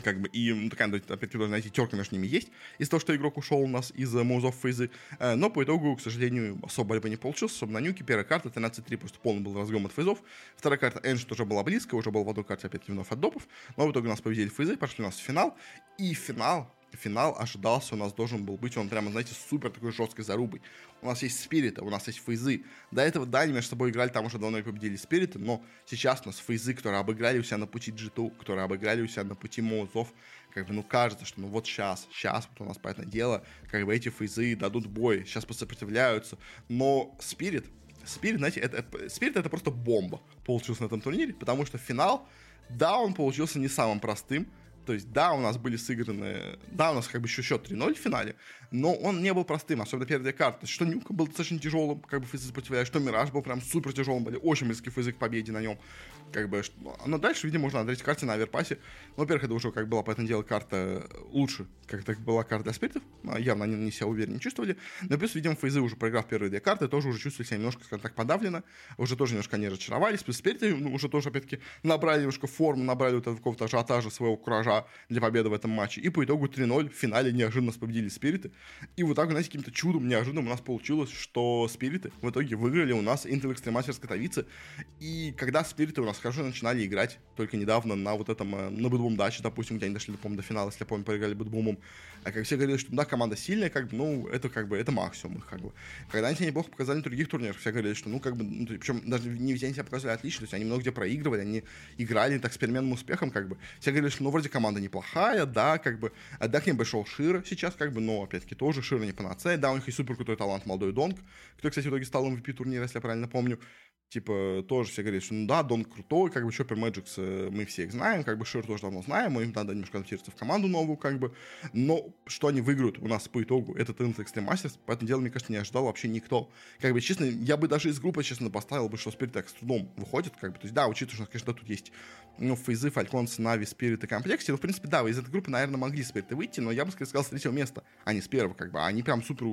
как бы, и ну, такая, опять-таки, должна найти терка между ними есть, из-за того, что игрок ушел у нас из Моузов фейзы, э, но по итогу, к сожалению, особо борьбы не получилось, особо на нюке, первая карта 13-3, просто полный был разгром от фейзов, вторая карта Энж тоже была близко, уже был в одной карте опять-таки вновь от допов, но в итоге у нас победили фейзы, пошли у нас в финал, и финал финал ожидался, у нас должен был быть, он прямо, знаете, супер такой жесткой зарубой. У нас есть спириты, у нас есть фейзы. До этого, да, они между собой играли, там уже давно и победили спириты, но сейчас у нас фейзы, которые обыграли у себя на пути G2, которые обыграли у себя на пути Моузов, как бы, ну, кажется, что, ну, вот сейчас, сейчас вот у нас, понятное дело, как бы эти фейзы дадут бой, сейчас посопротивляются, но спирит, спирит, знаете, это, спирит это просто бомба получился на этом турнире, потому что финал, да, он получился не самым простым, то есть, да, у нас были сыграны, да, у нас как бы еще счет 3-0 в финале, но он не был простым, особенно первая карта. Что Нюка был достаточно тяжелым, как бы физы сопротивляя, что Мираж был прям супер тяжелым, были очень близкие физы к победе на нем. Как бы, но дальше, видимо, можно третьей карте на Аверпасе. Но, во-первых, это уже как была, поэтому дело карта лучше, как так была карта для спиритов. А, явно они не себя уверенно чувствовали. Но плюс, видимо, фейзы уже проиграв первые две карты, тоже уже чувствовали себя немножко, скажем так, подавленно. Уже тоже немножко не разочаровались. Плюс спириты ну, уже тоже, опять-таки, набрали немножко форму, набрали вот какого-то ажиотажа своего куража для победы в этом матче. И по итогу 3-0 в финале неожиданно победили спириты. И вот так, знаете, каким-то чудом неожиданно у нас получилось, что спириты в итоге выиграли у нас Extreme Masters Катовицы. И когда спириты у нас хорошо начинали играть, только недавно на вот этом, э, на BetBoom Даче, допустим, где они дошли, по до финала, если я помню, проиграли Бэтбумом, а как все говорили, что да, команда сильная, как бы, ну, это как бы, это максимум их, как бы. Когда они себя неплохо показали на других турнирах, все говорили, что, ну, как бы, ну, причем даже не везде они себя показали отлично, то есть они много где проигрывали, они играли так с переменным успехом, как бы. Все говорили, что, ну, вроде команда неплохая, да, как бы, к ним пришел Шира сейчас, как бы, но, опять-таки, тоже Шира не панацея, да, у них есть супер крутой талант молодой Донг, кто, кстати, в итоге стал MVP турнира, если я правильно помню, Типа, тоже все говорят, что ну да, Дон крутой, как бы Chopper Magics, э, мы все их знаем, как бы Шир тоже давно знаем, им надо немножко адаптироваться в команду новую, как бы. Но что они выиграют у нас по итогу, это TNT Extreme Masters, поэтому дело, мне кажется, не ожидал вообще никто. Как бы, честно, я бы даже из группы, честно, поставил бы, что Spirit так с трудом выходит, как бы. То есть, да, учитывая, что конечно, тут есть ну, фейзы, Фальконс, Нави, Спирит и Комплекте, ну, в принципе, да, из этой группы, наверное, могли Спириты выйти, но я бы сказал с третьего места, а не с первого, как бы. Они прям супер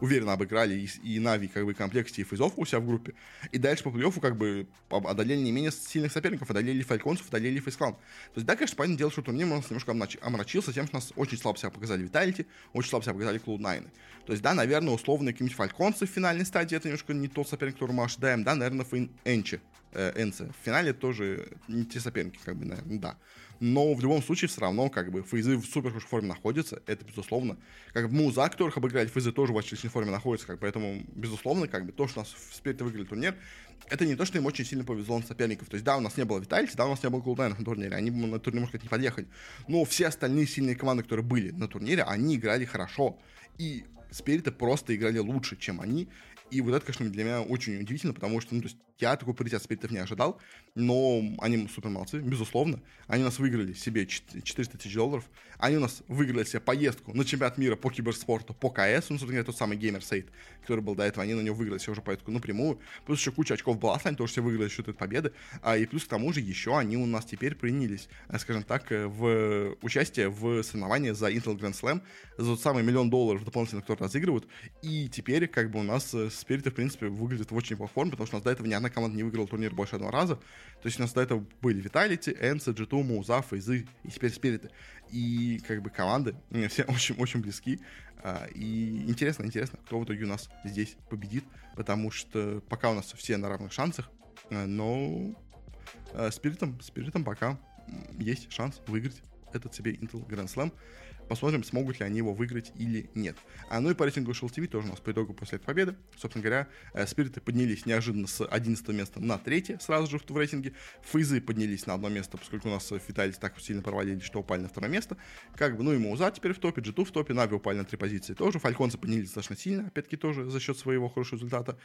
уверенно обыграли и, и Нави, как бы, Комплекте, и фейзов у себя в группе. И дальше по плей-оффу, как бы, одолели не менее сильных соперников, одолели Фальконсов, одолели Фейсклан. То есть, да, конечно, понятное дело, что турнир у нас немножко омрачился тем, что нас очень слабо себя показали Виталити, очень слабо себя показали Клоуд Найны. То есть, да, наверное, условно какие-нибудь Фальконцы в финальной стадии, это немножко не тот соперник, который мы ожидаем, да, наверное, Энчи, э, Энце. В финале тоже не те соперники, как бы, наверное, да но в любом случае все равно как бы фейзы в супер хорошей форме находятся, это безусловно. Как бы муза, которых обыграли, фейзы тоже в отличной форме находятся, как, поэтому безусловно как бы то, что у нас в спирите выиграли турнир, это не то, что им очень сильно повезло на соперников. То есть, да, у нас не было Витальти, да, у нас не было Голдайнов на турнире, они на турнир, может не подъехали. Но все остальные сильные команды, которые были на турнире, они играли хорошо. И Спириты просто играли лучше, чем они. И вот это, конечно, для меня очень удивительно, потому что, ну, то есть, я такой паритет спиритов не ожидал, но они супер молодцы, безусловно. Они у нас выиграли себе 400 тысяч долларов. Они у нас выиграли себе поездку на чемпионат мира по киберспорту, по КС, ну, собственно тот самый геймер сейт, который был до этого, они на него выиграли себе уже поездку напрямую. Плюс еще куча очков была, они тоже все выиграли счет этой победы. А, и плюс к тому же еще они у нас теперь принялись, э, скажем так, э, в участие в соревновании за Intel Grand Slam за тот самый миллион долларов дополнительно, которые разыгрывают. И теперь, как бы, у нас э, спириты, в принципе, выглядят в очень плохой форме, потому что у нас до этого ни одна команда не выиграла турнир больше одного раза. То есть у нас до этого были Vitality, Энса, G2, Муза, Фейзы и теперь Спириты. И как бы команды все очень-очень близки. А, и интересно, интересно, кто в итоге у нас здесь победит, потому что пока у нас все на равных шансах, а, но Спиритом, Спиритом пока есть шанс выиграть этот себе Intel Grand Slam. Посмотрим, смогут ли они его выиграть или нет. А, ну и по рейтингу Shell TV тоже у нас по итогу после этой победы. Собственно говоря, э, спириты поднялись неожиданно с 11 места на 3 сразу же в рейтинге. Фейзы поднялись на одно место, поскольку у нас Фиталис так сильно провалили, что упали на второе место. Как бы, ну и Мауза теперь в топе, G2 в топе, Нави упали на три позиции тоже. Фальконцы поднялись достаточно сильно, опять-таки тоже за счет своего хорошего результата.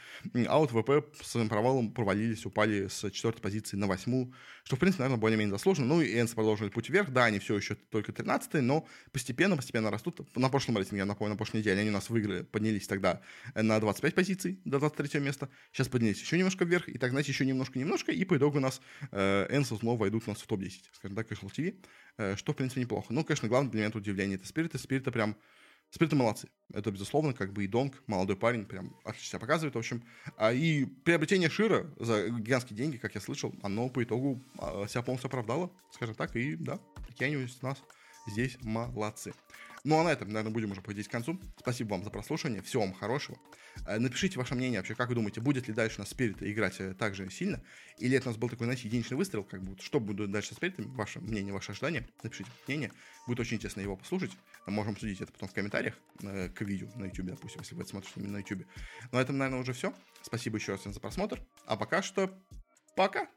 А вот ВП с своим провалом провалились, упали с четвертой позиции на восьмую, что, в принципе, наверное, более-менее заслуженно. Ну и Энс продолжили путь вверх. Да, они все еще только 13 но постепенно, постепенно растут тут на прошлом рейтинге, я напомню, на прошлой неделе они у нас выиграли, поднялись тогда на 25 позиций до 23 места. Сейчас поднялись еще немножко вверх, и так, знаете, еще немножко-немножко, и по итогу у нас э, Энса снова войдут у нас в топ-10, скажем так, Casual TV, э, что, в принципе, неплохо. Ну, конечно, главное для меня тут удивление это Спириты. Спириты прям Спириты молодцы. Это, безусловно, как бы и Донг, молодой парень, прям отлично себя показывает, в общем. А, и приобретение Шира за гигантские деньги, как я слышал, оно по итогу а, себя полностью оправдало, скажем так, и да, такие у нас здесь молодцы. Ну а на этом, наверное, будем уже подходить к концу. Спасибо вам за прослушивание. Всего вам хорошего. Э, напишите ваше мнение вообще, как вы думаете, будет ли дальше у нас Спирит играть э, так же сильно? Или это у нас был такой, знаете, единичный выстрел, как бы, что будет дальше с Спиритами? Ваше мнение, ваше ожидание. Напишите мнение. Будет очень интересно его послушать. Можем обсудить это потом в комментариях э, к видео на YouTube, допустим, если вы это смотрите именно на YouTube. Ну, на этом, наверное, уже все. Спасибо еще раз за просмотр. А пока что, пока!